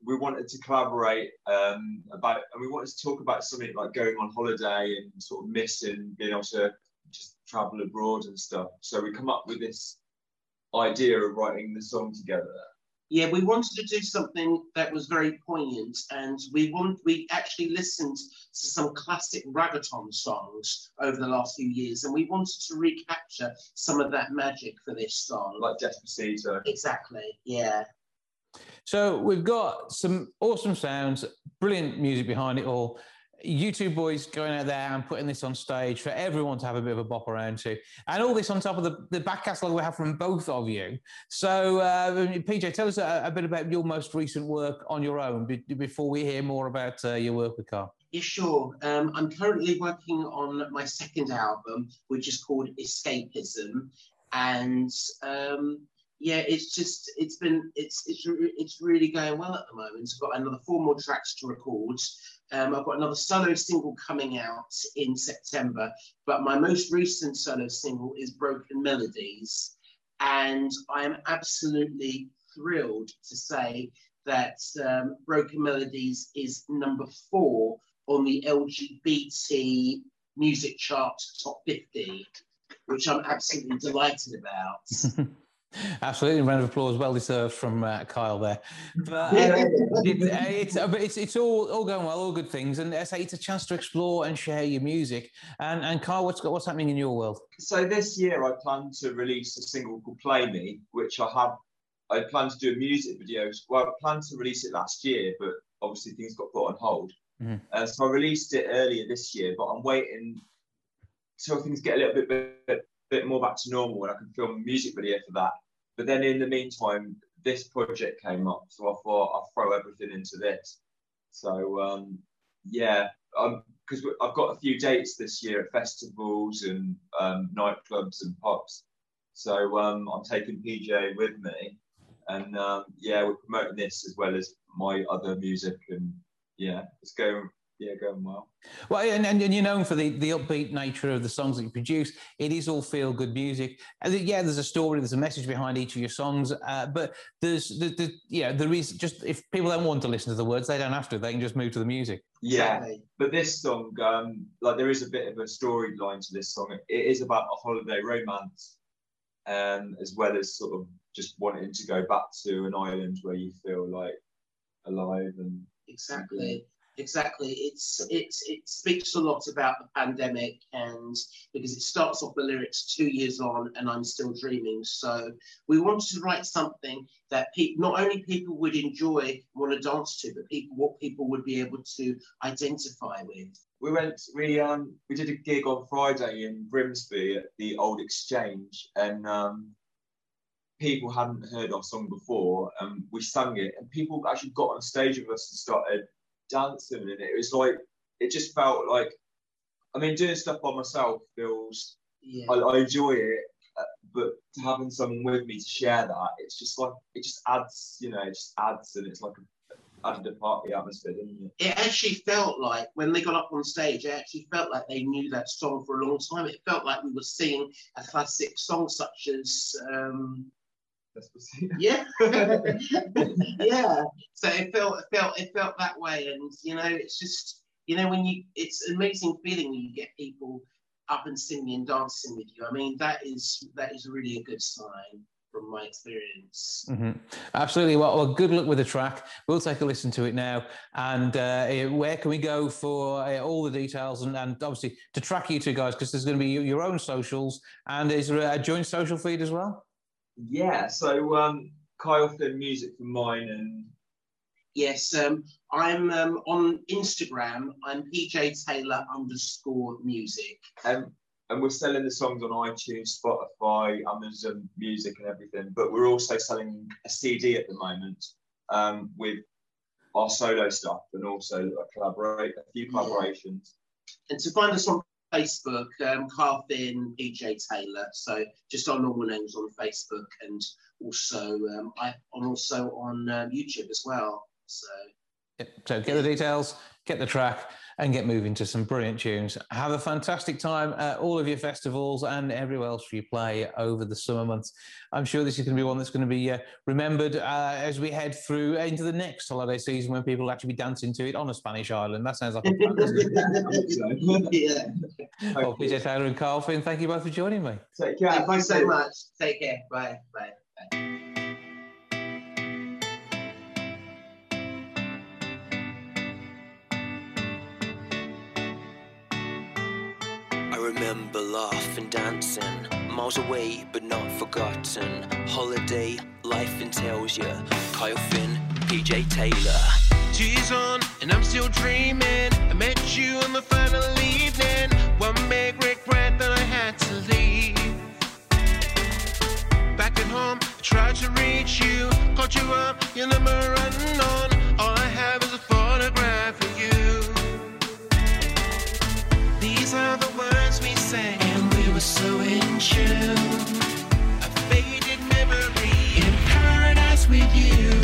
we wanted to collaborate um, about, and we wanted to talk about something like going on holiday and sort of missing being able to just travel abroad and stuff. So we come up with this idea of writing the song together. Yeah, we wanted to do something that was very poignant, and we want we actually listened to some classic reggaeton songs over the last few years, and we wanted to recapture some of that magic for this song. Like Despacito. Exactly. Yeah. So we've got some awesome sounds, brilliant music behind it all. You two boys going out there and putting this on stage for everyone to have a bit of a bop around to. And all this on top of the, the back catalogue we have from both of you. So, uh, PJ, tell us a, a bit about your most recent work on your own be, before we hear more about uh, your work with Kyle. Yeah, sure. Um, I'm currently working on my second album, which is called Escapism, and um, yeah, it's just it's been it's it's it's really going well at the moment. I've got another four more tracks to record. Um, I've got another solo single coming out in September, but my most recent solo single is Broken Melodies, and I am absolutely thrilled to say that um, Broken Melodies is number four on the LGBT music chart top 50, which I'm absolutely delighted about. *laughs* Absolutely, round of applause, well deserved from uh, Kyle there. But uh, it, uh, it's, it's it's all all going well, all good things, and I say it's a chance to explore and share your music. And and Kyle, what's got what's happening in your world? So this year I plan to release a single called Play Me, which I have I plan to do a music video. Well, I planned to release it last year, but obviously things got put on hold. Mhm. Uh, so I released it earlier this year, but I'm waiting till things get a little bit, bit, bit more back to normal and I can film a music video for that. But then in the meantime, this project came up, so I thought I'll throw everything into this. So um, yeah, because I've got a few dates this year at festivals and um, nightclubs and pubs. So um, I'm taking PJ with me, and um, yeah, we're promoting this as well as my other music, and yeah, it's going yeah going well. Well, and, and, and you're known for the, the upbeat nature of the songs that you produce. It is all feel good music. And yeah, there's a story, there's a message behind each of your songs. Uh, but there's the, the yeah, there is just if people don't want to listen to the words, they don't have to. They can just move to the music. Yeah, but this song, um, like there is a bit of a storyline to this song. It is about a holiday romance, um, as well as sort of just wanting to go back to an island where you feel like alive and Exactly. Exactly. It's it's it speaks a lot about the pandemic and because it starts off the lyrics two years on and I'm still dreaming. So we wanted to write something that people not only people would enjoy, want to dance to, but people what people would be able to identify with. we went we um we did a gig on Friday in Grimsby at the Old Exchange and um people hadn't heard our song before and we sang it and people actually got on stage with us and started dancing and it was like it just felt like I mean doing stuff by myself feels Yeah. I, I enjoy it uh, but having someone with me to share that it's just like it just adds you know it just adds and it's like a, added a party atmosphere doesn't it it actually felt like when they got up on stage, it actually felt like they knew that song for a long time. It felt like we were singing a classic song such as um, yeah, *laughs* yeah. So it felt it felt it felt that way, and you know, it's just you know when you it's an amazing feeling when you get people up and singing and dancing with you. I mean, that is that is really a good sign from my experience. Mm-hmm. Absolutely. Well, well, good luck with the track. We'll take a listen to it now. And uh, where can we go for uh, all the details and, and, obviously to track you two guys? Because there's going to be your own socials and is there a joint social feed as well? Yeah. So um, Kyle Finn Music for mine and. Yes, um, I'm um, on Instagram. I'm PJ Taylor underscore music. Um, and we're selling the songs on iTunes, Spotify, Amazon Music, and everything. But we're also selling a CD at the moment um, with our solo stuff and also a collaborate a few collaborations. And to find us on Facebook, um, Kyle PJ Taylor. So just our normal names on Facebook, and also um, I, am also on um, YouTube as well. So. Yep. So get the details, get the track and get moving to some brilliant tunes. Have a fantastic time at all of your festivals and everywhere else you play over the summer months. I'm sure this is going to be one that's going to be uh, remembered uh, as we head through into the next holiday season when people will actually be dancing to it on a Spanish island. That sounds like a *laughs* plan. yeah. Well, PJ Taylor and Kyle Finn, thank you both for joining me. Take care. Thank you so much. Take care. Bye. Bye. Bye. Remember laughing, dancing, miles away but not forgotten. Holiday, life entails you. Kyle Finn, PJ Taylor. She's on, and I'm still dreaming. I met you on the final evening. One big regret that I had to leave. Back at home, I tried to reach you, called you up, your number unknown. All I have is a photograph of you. These are the sang, and we were so in tune. A faded memory in paradise with you.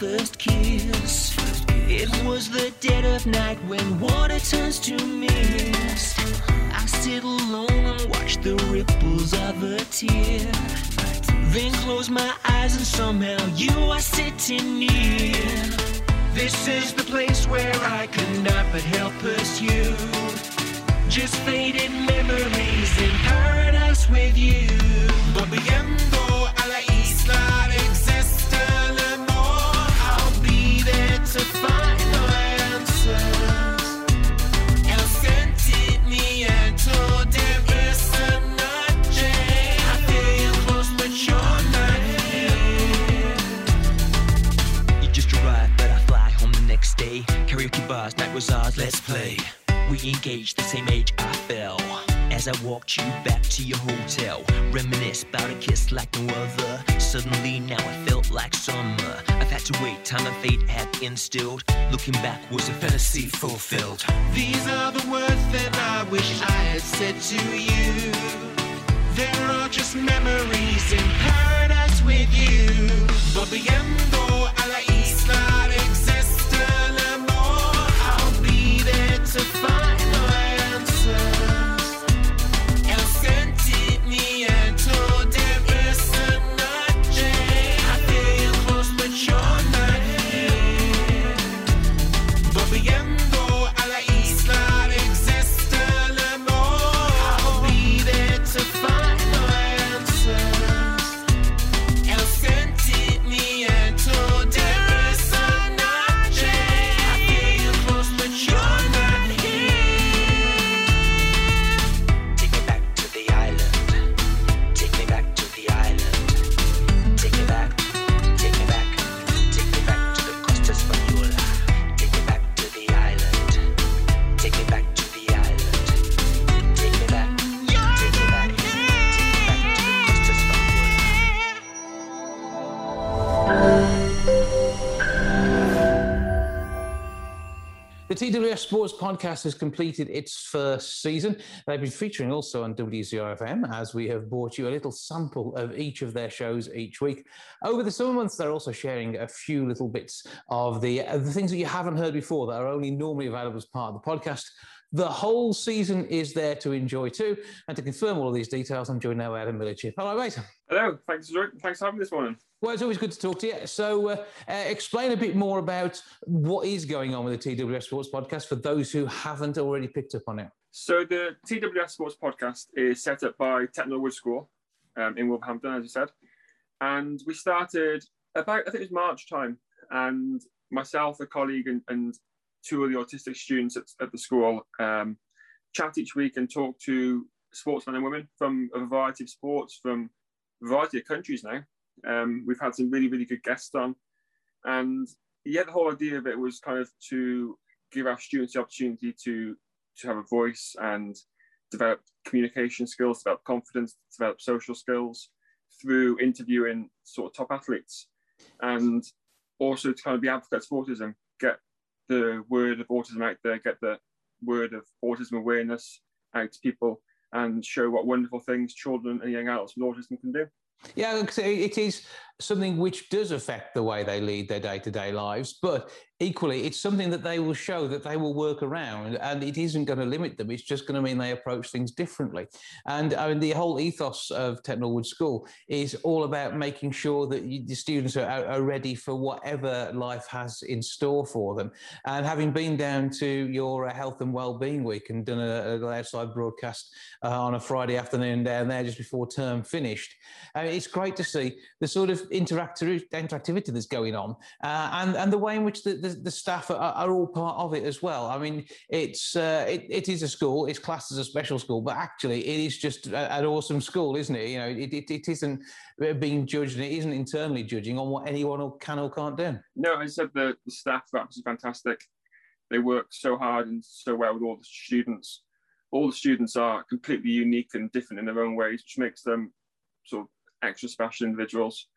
First kiss. It was the dead of night when water turns to mist. I sit alone and watch the ripples of a tear. Then close my eyes and somehow you are sitting near. This is the place where I could not but help pursue. Just faded memories in paradise with you. Volviendo a la isla was ours, let's play. We engaged the same age I fell. As I walked you back to your hotel, reminisce about a kiss like no other. Suddenly now I felt like summer. I've had to wait, time and fate had instilled. Looking back was a fantasy fulfilled. These are the words that I wish I had said to you. They're all just memories in paradise with you. A la isla TWS Sports Podcast has completed its first season. They've been featuring also on WCRFM as we have brought you a little sample of each of their shows each week. Over the summer months, they're also sharing a few little bits of the, uh, the things that you haven't heard before that are only normally available as part of the podcast. The whole season is there to enjoy too. And to confirm all of these details, I'm joined now by Adam Millichip. Hello, mate. Hello. Thanks for, thanks for having me this morning. Well, it's always good to talk to you. So, uh, uh, explain a bit more about what is going on with the TWS Sports Podcast for those who haven't already picked up on it. So, the TWS Sports Podcast is set up by Tettenhall Wood School um, in Wolverhampton, as you said. And we started about, I think it was March time. And myself, a colleague, and, and two of the autistic students at, at the school um, chat each week and talk to sportsmen and women from a variety of sports from a variety of countries now. Um, we've had some really, really good guests on. And yeah, the whole idea of it was kind of to give our students the opportunity to, to have a voice and develop communication skills, develop confidence, develop social skills through interviewing sort of top athletes. And also to kind of be advocates for autism, get the word of autism out there, get the word of autism awareness out to people, and show what wonderful things children and young adults with autism can do. Yeah, it is something which does affect the way they lead their day to day lives, but equally, it's something that they will show that they will work around and it isn't going to limit them. It's just going to mean they approach things differently. And I mean, the whole ethos of Tettenhall School is all about making sure that you, the students are, are, ready for whatever life has in store for them. And having been down to your uh, health and well-being week and done a, a outside broadcast uh, on a Friday afternoon down there just before term finished, uh, it's great to see the sort of interactivity, interactivity that's going on uh, and, and the way in which the, the the, staff are, are, all part of it as well. I mean, it's uh, it, it is a school. It's classed as a special school, but actually, it is just a, an awesome school, isn't it? You know, it, it, it isn't being judged, and it isn't internally judging on what anyone can or can't do. No, I said the, the staff are absolutely fantastic. They work so hard and so well with all the students. All the students are completely unique and different in their own ways, which makes them sort of extra special individuals.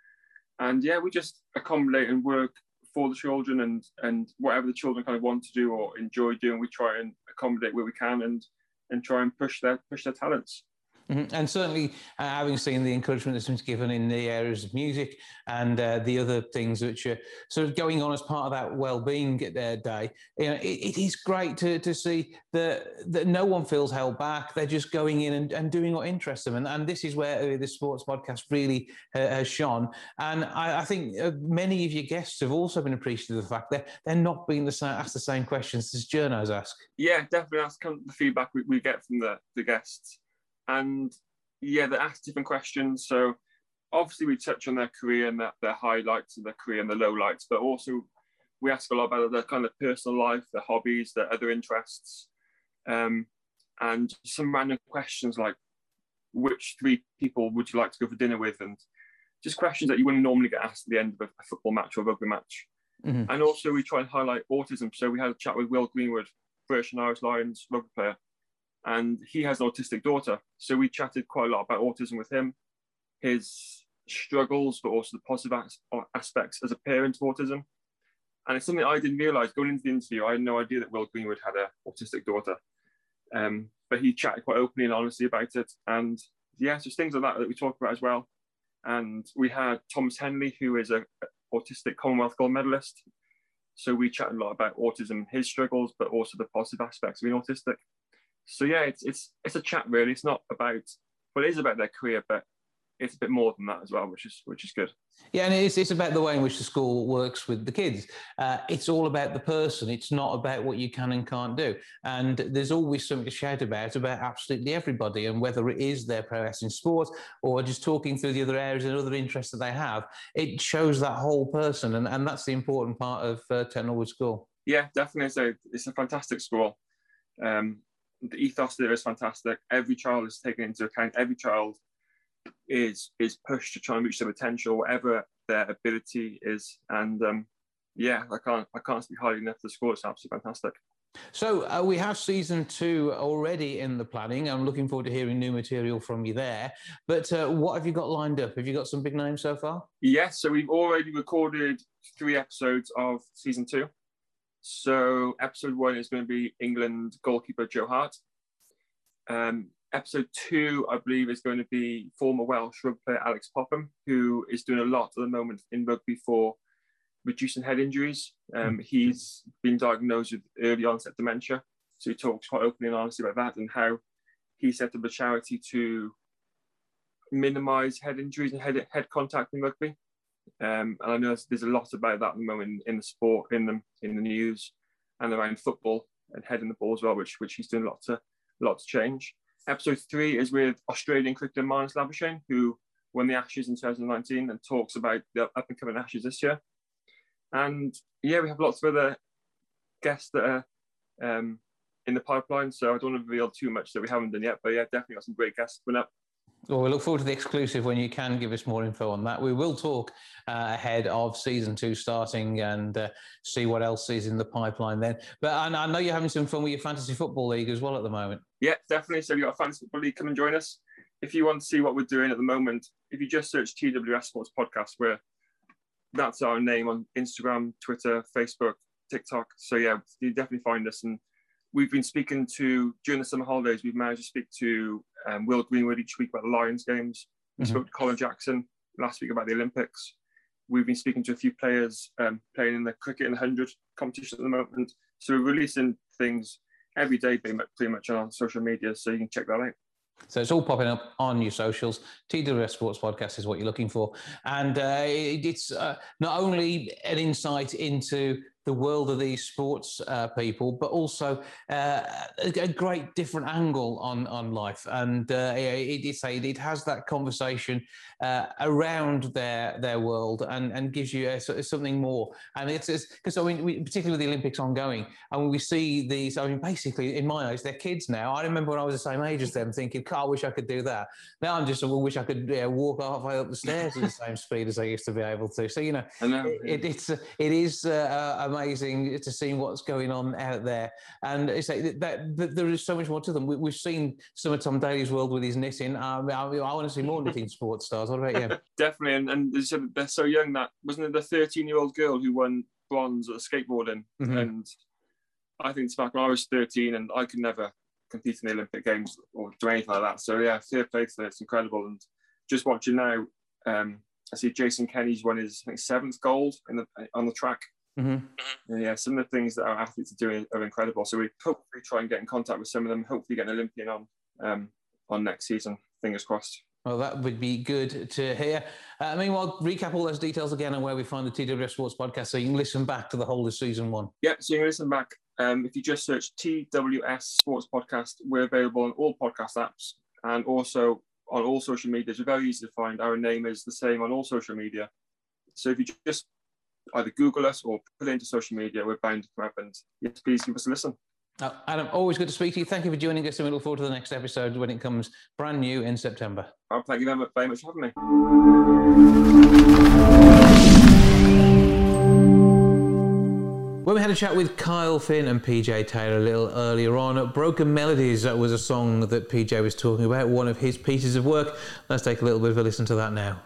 And yeah, we just accommodate and work for the children and and whatever the children kind of want to do or enjoy doing, we try and accommodate where we can and and try and push their push their talents. Mm-hmm. And certainly, uh, having seen the encouragement that's been given in the areas of music and uh, the other things which are sort of going on as part of that well-being uh, day, you know, it, it is great to, to see that that no one feels held back. They're just going in and, and doing what interests them, and, and this is where the sports podcast really uh, has shone. And I, I think uh, many of your guests have also been appreciative of the fact that they're not being the same, asked the same questions as journos ask. Yeah, definitely. That's kind of the feedback we, we get from the the guests and yeah, they ask different questions. So obviously we touch on their career and their, their highlights of their career and the lowlights, but also we ask a lot about their kind of personal life, their hobbies, their other interests, um, and some random questions like which three people would you like to go for dinner with, and just questions that you wouldn't normally get asked at the end of a, football match or a rugby match. Mm-hmm. And also we try and highlight autism. So we had a chat with Will Greenwood, British and Irish Lions rugby player, and he has an autistic daughter. So we chatted quite a lot about autism with him, his struggles, but also the positive aspects as a parent of autism. And it's something I didn't realize going into the interview. I had no idea that Will Greenwood had an autistic daughter. Um, but he chatted quite openly and honestly about it. And yeah, just things like that that we talk about as well. And we had Thomas Henley, who is a autistic Commonwealth gold medalist. So we chatted a lot about autism, his struggles, but also the positive aspects of being autistic so yeah, it's it's it's a chat really. It's not about well, it is about their career, but it's a bit more than that as well, which is which is good. Yeah, and it's it's about the way in which the school works with the kids. Uh, it's all about the person. It's not about what you can and can't do. And there's always something to shout about about absolutely everybody, and whether it is their prowess in sport or just talking through the other areas and other interests that they have, it shows that whole person, and, and that's the important part of uh, School. Yeah, definitely. So it's a fantastic school. Um, the ethos there is fantastic. Every child is taken into account. Every child is is pushed to try and reach their potential, whatever their ability is. And um, yeah, I can't I can't speak highly enough. The school It's absolutely fantastic. So uh, we have season two already in the planning. I'm looking forward to hearing new material from you there. But uh, what have you got lined up? Have you got some big names so far? Yes. So we've already recorded three episodes of season two. So episode one is going to be England goalkeeper Joe Hart. Um, episode two, I believe, is going to be former Welsh rugby player Alex Popham, who is doing a lot at the moment in rugby for reducing head injuries. Um, he's been diagnosed with early onset dementia, so he talks quite openly and honestly about that and how he set up a charity to minimise head injuries and head head contact in rugby. Um, and I know there's, a lot about that at the moment in, in the sport, in the in the news, and around football and heading the ball as well, which which he's doing a lot to a lot to change. Episode three is with Australian cricketer Marnus Labuschagne, who won the Ashes in 2019 and talks about the up and coming Ashes this year. And yeah, we have lots of other guests that are um, in the pipeline. So I don't want to reveal too much that we haven't done yet, but yeah, definitely got some great guests coming up. Well, we look forward to the exclusive when you can give us more info on that. We will talk uh, ahead of season two starting and uh, see what else is in the pipeline then. But I, I know you're having some fun with your fantasy football league as well at the moment. Yeah, definitely. So if you've got a fantasy football league, come and join us. If you want to see what we're doing at the moment, if you just search TWS Sports Podcast, where that's our name on Instagram, Twitter, Facebook, TikTok. So yeah, you definitely find us. And we've been speaking to during the summer holidays. We've managed to speak to um, Will Greenwood each week about the Lions games. We Mhm. spoke to Colin Jackson last week about the Olympics. We've been speaking to a few players um, playing in the cricket in the hundred competition at the moment. So we're releasing things every day, pretty much, pretty much on social media. So you can check that out. So it's all popping up on your socials. TWS Sports Podcast is what you're looking for. And uh, it's uh, not only an insight into the world of these sports uh, people, but also uh, a, a great different angle on, on life. And uh, it, it's a, it has that conversation uh, around their their world and, and gives you a, sort something more. And it's because, I mean, we, particularly with the Olympics ongoing, and when we see these, I mean, basically, in my eyes, they're kids now. I remember when I was the same age as them thinking, God, I wish I could do that. Now I'm just, I wish I could yeah, walk halfway up the stairs at the same speed as I used to be able to. So, you know, know, it, it's, uh, it is uh, amazing to see what's going on out there. And it's like that, that, there is so much more to them. We, we've seen some of Tom Daley's world with his knitting. Um, I, I want to see more knitting *laughs* sports stars. What about you? *laughs* Definitely, and, and said they're so young that wasn't it the 13 year old girl who won bronze at skateboarding? Mhm. And I think it's back when I was 13 and I could never compete in the Olympic Games or do anything like that. So yeah, fair play to them. It's incredible. And just watching now, um, I see Jason Kenny's won his I think, seventh gold in the on the track. Mhm. Yeah, some of the things that our athletes are doing are incredible. So we hopefully try and get in contact with some of them. Hopefully get an Olympian on um, on next season. Fingers crossed. Well, that would be good to hear. Uh, meanwhile, recap all those details again and where we find the TWS Sports podcast so you can listen back to the whole of season one. Yeah, so you can listen back. Um, if you just search TWS Sports Podcast, we're available on all podcast apps and also on all social medias. We're very easy to find. Our name is the same on all social media. So if you just either Google us or put it into social media, we're bound to come up and yes, please give us a listen. Uh, Adam, always good to speak to you. Thank you for joining us and we look forward to the next episode when it comes brand new in September. Oh, thank you very much, very much for having me. When we had a chat with Kyle Finn and PJ Taylor a little earlier on, Broken Melodies that was a song that PJ was talking about, one of his pieces of work. Let's take a little bit of a listen to that now.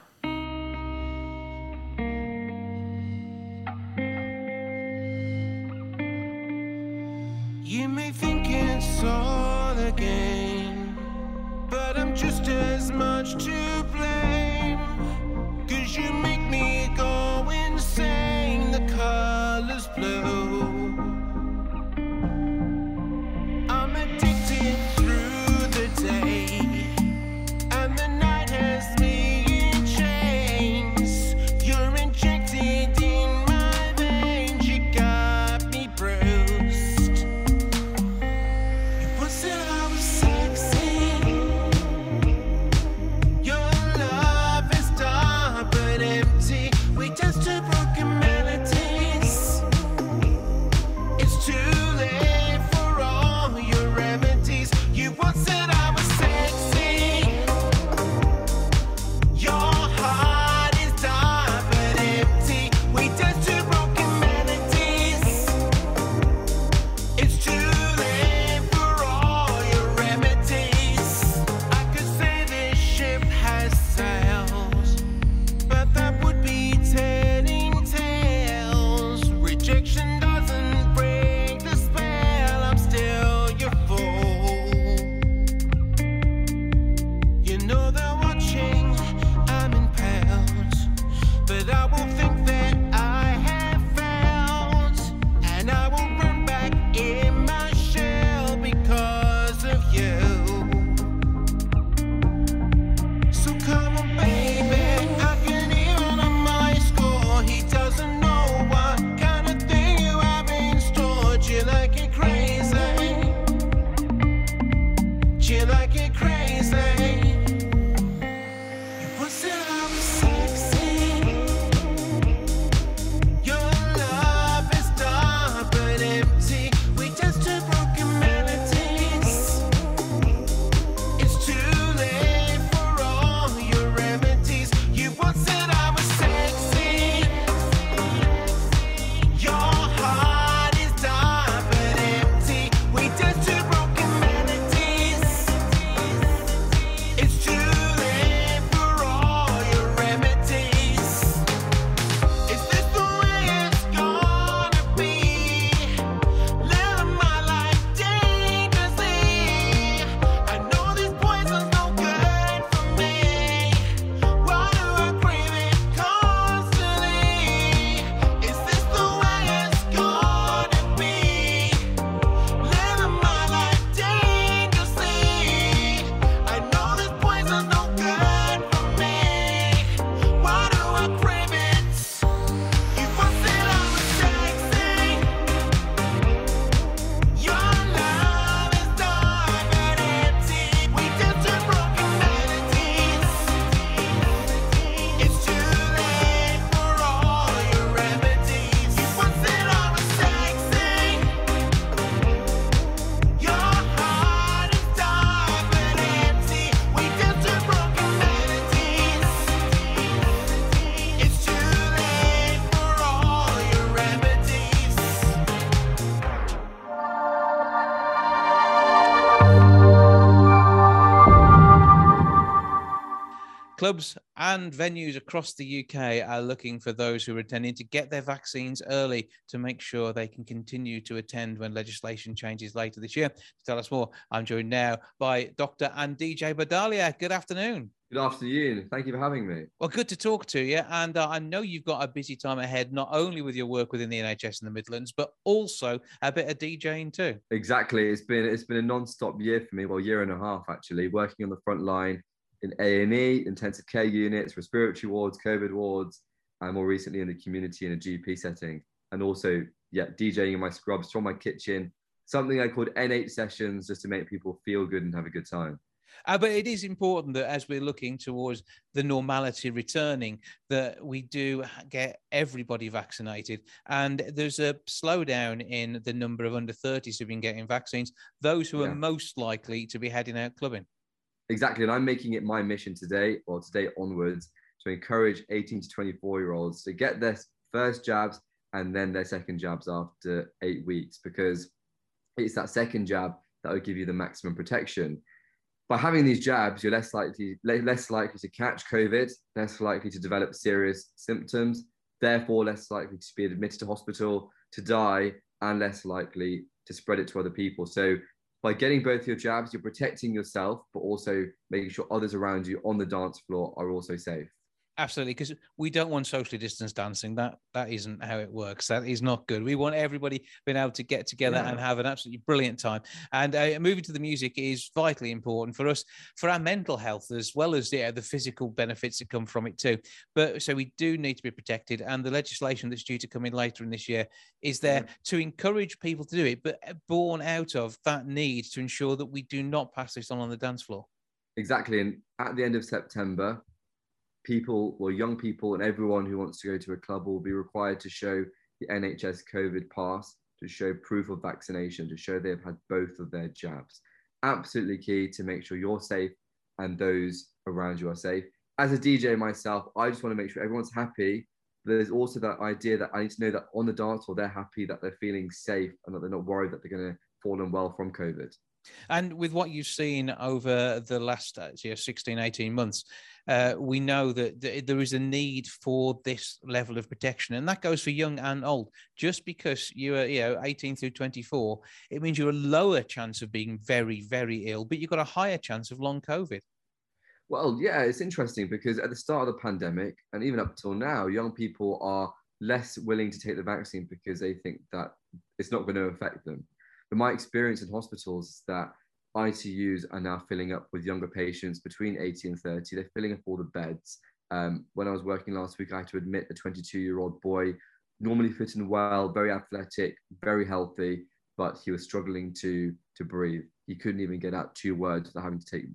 Clubs and venues across the UK are looking for those who are attending to get their vaccines early to make sure they can continue to attend when legislation changes later this year. To tell us more, I'm joined now by Dr. and DJ Bodalia. Good afternoon. Good afternoon. Thank you for having me. Well, good to talk to you. And uh, I know you've got a busy time ahead, not only with your work within the NHS in the Midlands, but also a bit of DJing too. Exactly. It's been it's been a non-stop year for me. Well, year and a half actually, working on the front line in A and E, intensive care units, respiratory wards, COVID wards, and more recently in the community in a GP setting, and also yeah, DJing in my scrubs from my kitchen. Something I called N8 sessions, just to make people feel good and have a good time. Uh, but it is important that as we're looking towards the normality returning, that we do get everybody vaccinated. And there's a slowdown in the number of under 30s who've been getting vaccines, those who Yeah. are most likely to be heading out clubbing. Exactly. And I'm making it my mission today, or today onwards, to encourage 18 to 24 year olds to get their first jabs and then their second jabs after eight weeks, because it's that second jab that will give you the maximum protection. By having these jabs, you're less likely less likely to catch COVID, less likely to develop serious symptoms, therefore less likely to be admitted to hospital, to die, and less likely to spread it to other people. So by getting both your jabs, you're protecting yourself, but also making sure others around you on the dance floor are also safe. Absolutely, because we don't want socially distanced dancing. That that isn't how it works. That is not good. We want everybody being able to get together Yeah. and have an absolutely brilliant time. And uh, moving to the music is vitally important for us, for our mental health as well as yeah, the physical benefits that come from it too. But so we do need to be protected, and the legislation that's due to come in later in this year is there to encourage people to do it, but uh, born out of that need to ensure that we do not pass this on on the dance floor. Exactly. And at the end of September, people, or young people and everyone who wants to go to a club will be required to show the NHS COVID pass to show proof of vaccination, to show they've had both of their jabs. Absolutely key to make sure you're safe and those around you are safe. As a DJ myself, I just want to make sure everyone's happy. There's also that idea that I need to know that on the dance floor, they're happy, that they're feeling safe, and that they're not worried that they're going to fall unwell from COVID. And with what you've seen over the last you know, 16, 18 months, uh, we know that th- there is a need for this level of protection. And that goes for young and old. Just because you are you know, 18 through 24, it means you're a lower chance of being very, very ill, but you've got a higher chance of long COVID. Well, yeah, it's interesting because at the start of the pandemic and even up till now, young people are less willing to take the vaccine because they think that it's not going to affect them. But my experience in hospitals is that ITUs are now filling up with younger patients between 18 and 30. They're filling up all the beds. Um, when I was working last week, I had to admit a 22 year old boy, normally fit and well, very athletic, very healthy, but he was struggling to, to breathe. he couldn't even get out two words without having to take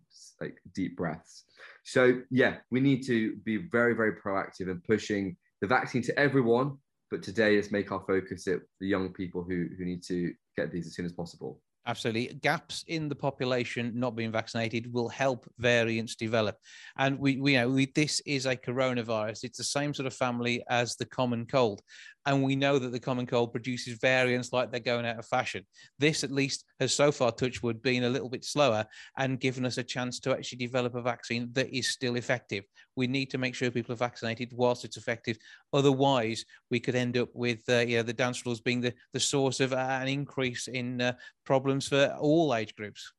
like deep breaths. So yeah, we need to be very, very proactive in pushing the vaccine to everyone. But today, let's make our focus at the young people who, who need to get these as soon as possible. Absolutely. Gaps in the population not being vaccinated will help variants develop. And we, we you know, we, this is a coronavirus. It's the same sort of family as the common cold. And we know that the common cold produces variants like they're going out of fashion. This, at least, has so far, Touchwood, been a little bit slower and given us a chance to actually develop a vaccine that is still effective. We need to make sure people are vaccinated whilst it's effective. Otherwise, we could end up with uh, you know, the dance floors being the, the source of uh, an increase in uh, problems for all age groups.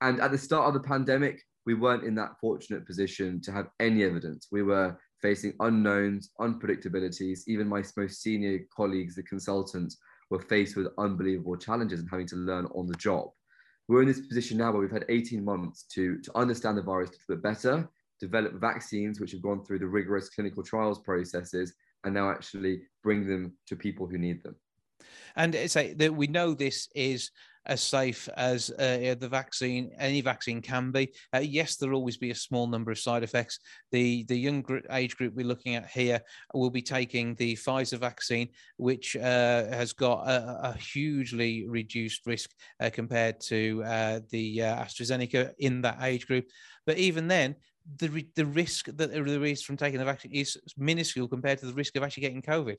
And at the start of the pandemic, we weren't in that fortunate position to have any evidence. We were facing unknowns, unpredictabilities. Even my most senior colleagues, the consultants, were faced with unbelievable challenges and having to learn on the job. We're in this position now where we've had 18 months to, to understand the virus a little bit better, develop vaccines which have gone through the rigorous clinical trials processes, and now actually bring them to people who need them. And it's a, that we know this is as safe as uh, the vaccine, any vaccine can be. Uh, yes, there'll always be a small number of side effects. The the young age group we're looking at here will be taking the Pfizer vaccine, which uh, has got a, a, hugely reduced risk uh, compared to uh, the uh, AstraZeneca in that age group. But even then, the the risk that there is from taking the vaccine is minuscule compared to the risk of actually getting COVID.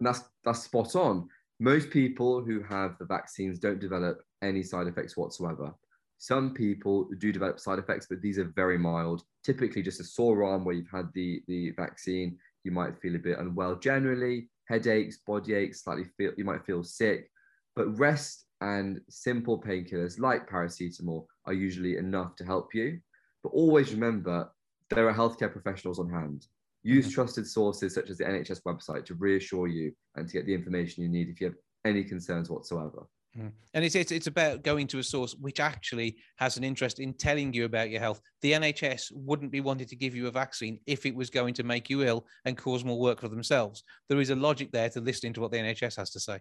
And that's that's spot on. Most people who have the vaccines don't develop any side effects whatsoever. Some people do develop side effects, but these are very mild. Typically, just a sore arm where you've had the, the vaccine, you might feel a bit unwell generally, headaches, body aches, slightly feel you might feel sick. But rest and simple painkillers like paracetamol are usually enough to help you. But always remember there are healthcare professionals on hand. Use mm-hmm. trusted sources such as the NHS website to reassure you and to get the information you need if you have any concerns whatsoever. Mm. And it's, it's, it's about going to a source which actually has an interest in telling you about your health. The NHS wouldn't be wanting to give you a vaccine if it was going to make you ill and cause more work for themselves. There is a logic there to listening to what the NHS has to say.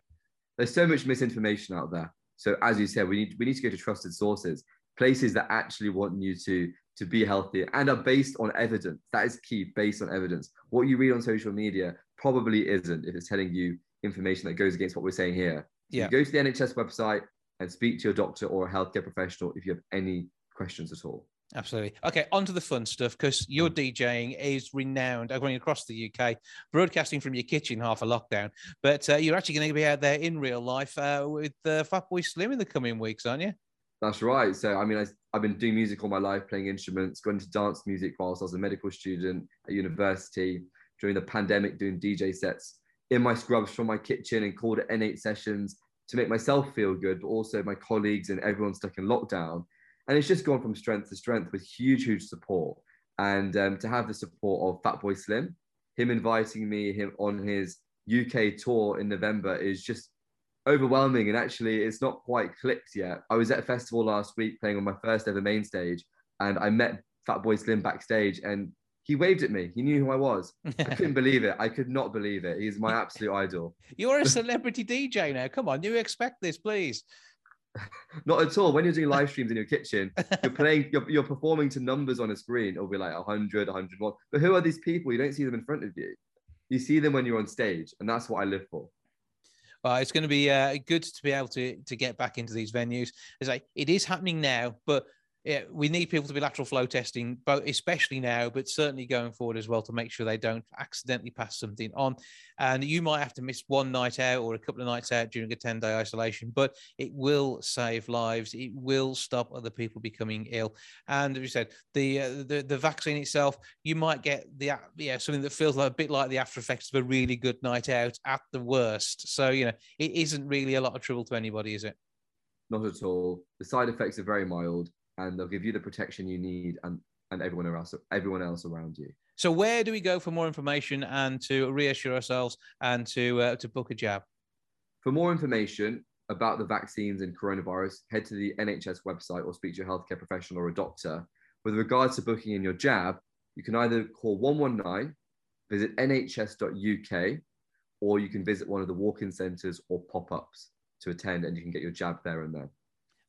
There's so much misinformation out there. So as you said, we need we need to go to trusted sources, places that actually want you to to be healthier and are based on evidence. That is key, based on evidence. What you read on social media probably isn't if it's telling you information that goes against what we're saying here. So yeah. go to the NHS website and speak to your doctor or a healthcare professional if you have any questions at all. Absolutely. Okay, on to the fun stuff because your mm. DJing is renowned going across the UK, broadcasting from your kitchen half a lockdown. But uh, you're actually going to be out there in real life uh, with uh, Fatboy Slim in the coming weeks, aren't you? That's right. So, I mean, I, have been doing music all my life, playing instruments, going to dance music whilst I was a medical student at university. During the pandemic, doing DJ sets in my scrubs from my kitchen and called it N8 sessions to make myself feel good, but also my colleagues and everyone stuck in lockdown. And it's just gone from strength to strength with huge, huge support. And um, to have the support of Fatboy Slim, him inviting me him on his UK tour in November is just overwhelming and actually it's not quite clicked yet. I was at a festival last week playing on my first ever main stage and I met Fatboy Slim backstage and he waved at me. He knew who I was. I *laughs* couldn't believe it. I could not believe it. He's my absolute idol. You're a *laughs* celebrity DJ now. Come on, you expect this, please. *laughs* Not at all. When you're doing live streams in your kitchen, you're playing, you're, you're performing to numbers on a screen. It'll be like 100, 101. But who are these people? You don't see them in front of you. You see them when you're on stage, and that's what I live for. Well, it's going to be uh, good to be able to to get back into these venues. It's like it is happening now, but yeah, we need people to be lateral flow testing, both especially now, but certainly going forward as well to make sure they don't accidentally pass something on. And you might have to miss one night out or a couple of nights out during a 10 day isolation, but it will save lives. It will stop other people becoming ill. And as you said, the, uh, the, the vaccine itself, you might get the, yeah, something that feels like a bit like the after effects of a really good night out at the worst. So, you know, it isn't really a lot of trouble to anybody, is it? Not at all. The side effects are very mild and they'll give you the protection you need and, and everyone else everyone else around you. So where do we go for more information and to reassure ourselves and to uh, to book a jab? For more information about the vaccines and coronavirus, head to the NHS website or speak to a healthcare professional or a doctor. With regards to booking in your jab, you can either call 119, visit nhs.uk, or you can visit one of the walk-in centres or pop-ups to attend and you can get your jab there and then.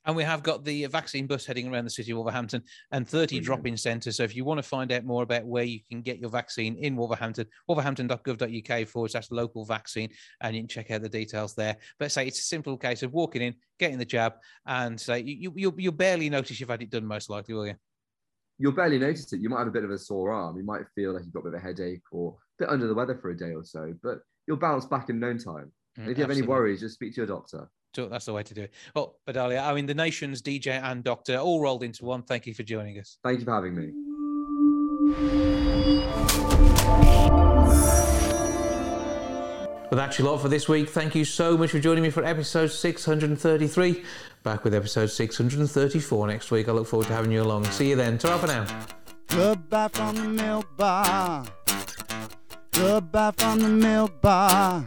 And we have got the vaccine bus heading around the city of Wolverhampton and 30 Brilliant. drop in centres. So if you want to find out more about where you can get your vaccine in Wolverhampton, wolverhampton.gov.uk forward slash local vaccine, and you can check out the details there. But say it's a simple case of walking in, getting the jab, and say you, you, you'll, you'll barely notice you've had it done, most likely, will you? You'll barely notice it. You might have a bit of a sore arm. You might feel like you've got a bit of a headache or a bit under the weather for a day or so, but you'll bounce back in no time. Mm, and if you have any worries, just speak to your doctor. So that's the way to do it. Well, Bodalia, I mean, the nation's DJ and doctor all rolled into one. Thank you for joining us. Thank you for having me. Well, that's your lot for this week. Thank you so much for joining me for episode 633. Back with episode 634 next week. I look forward to having you along. See you then. Ta for now. Goodbye from the milk bar. Goodbye from the milk bar.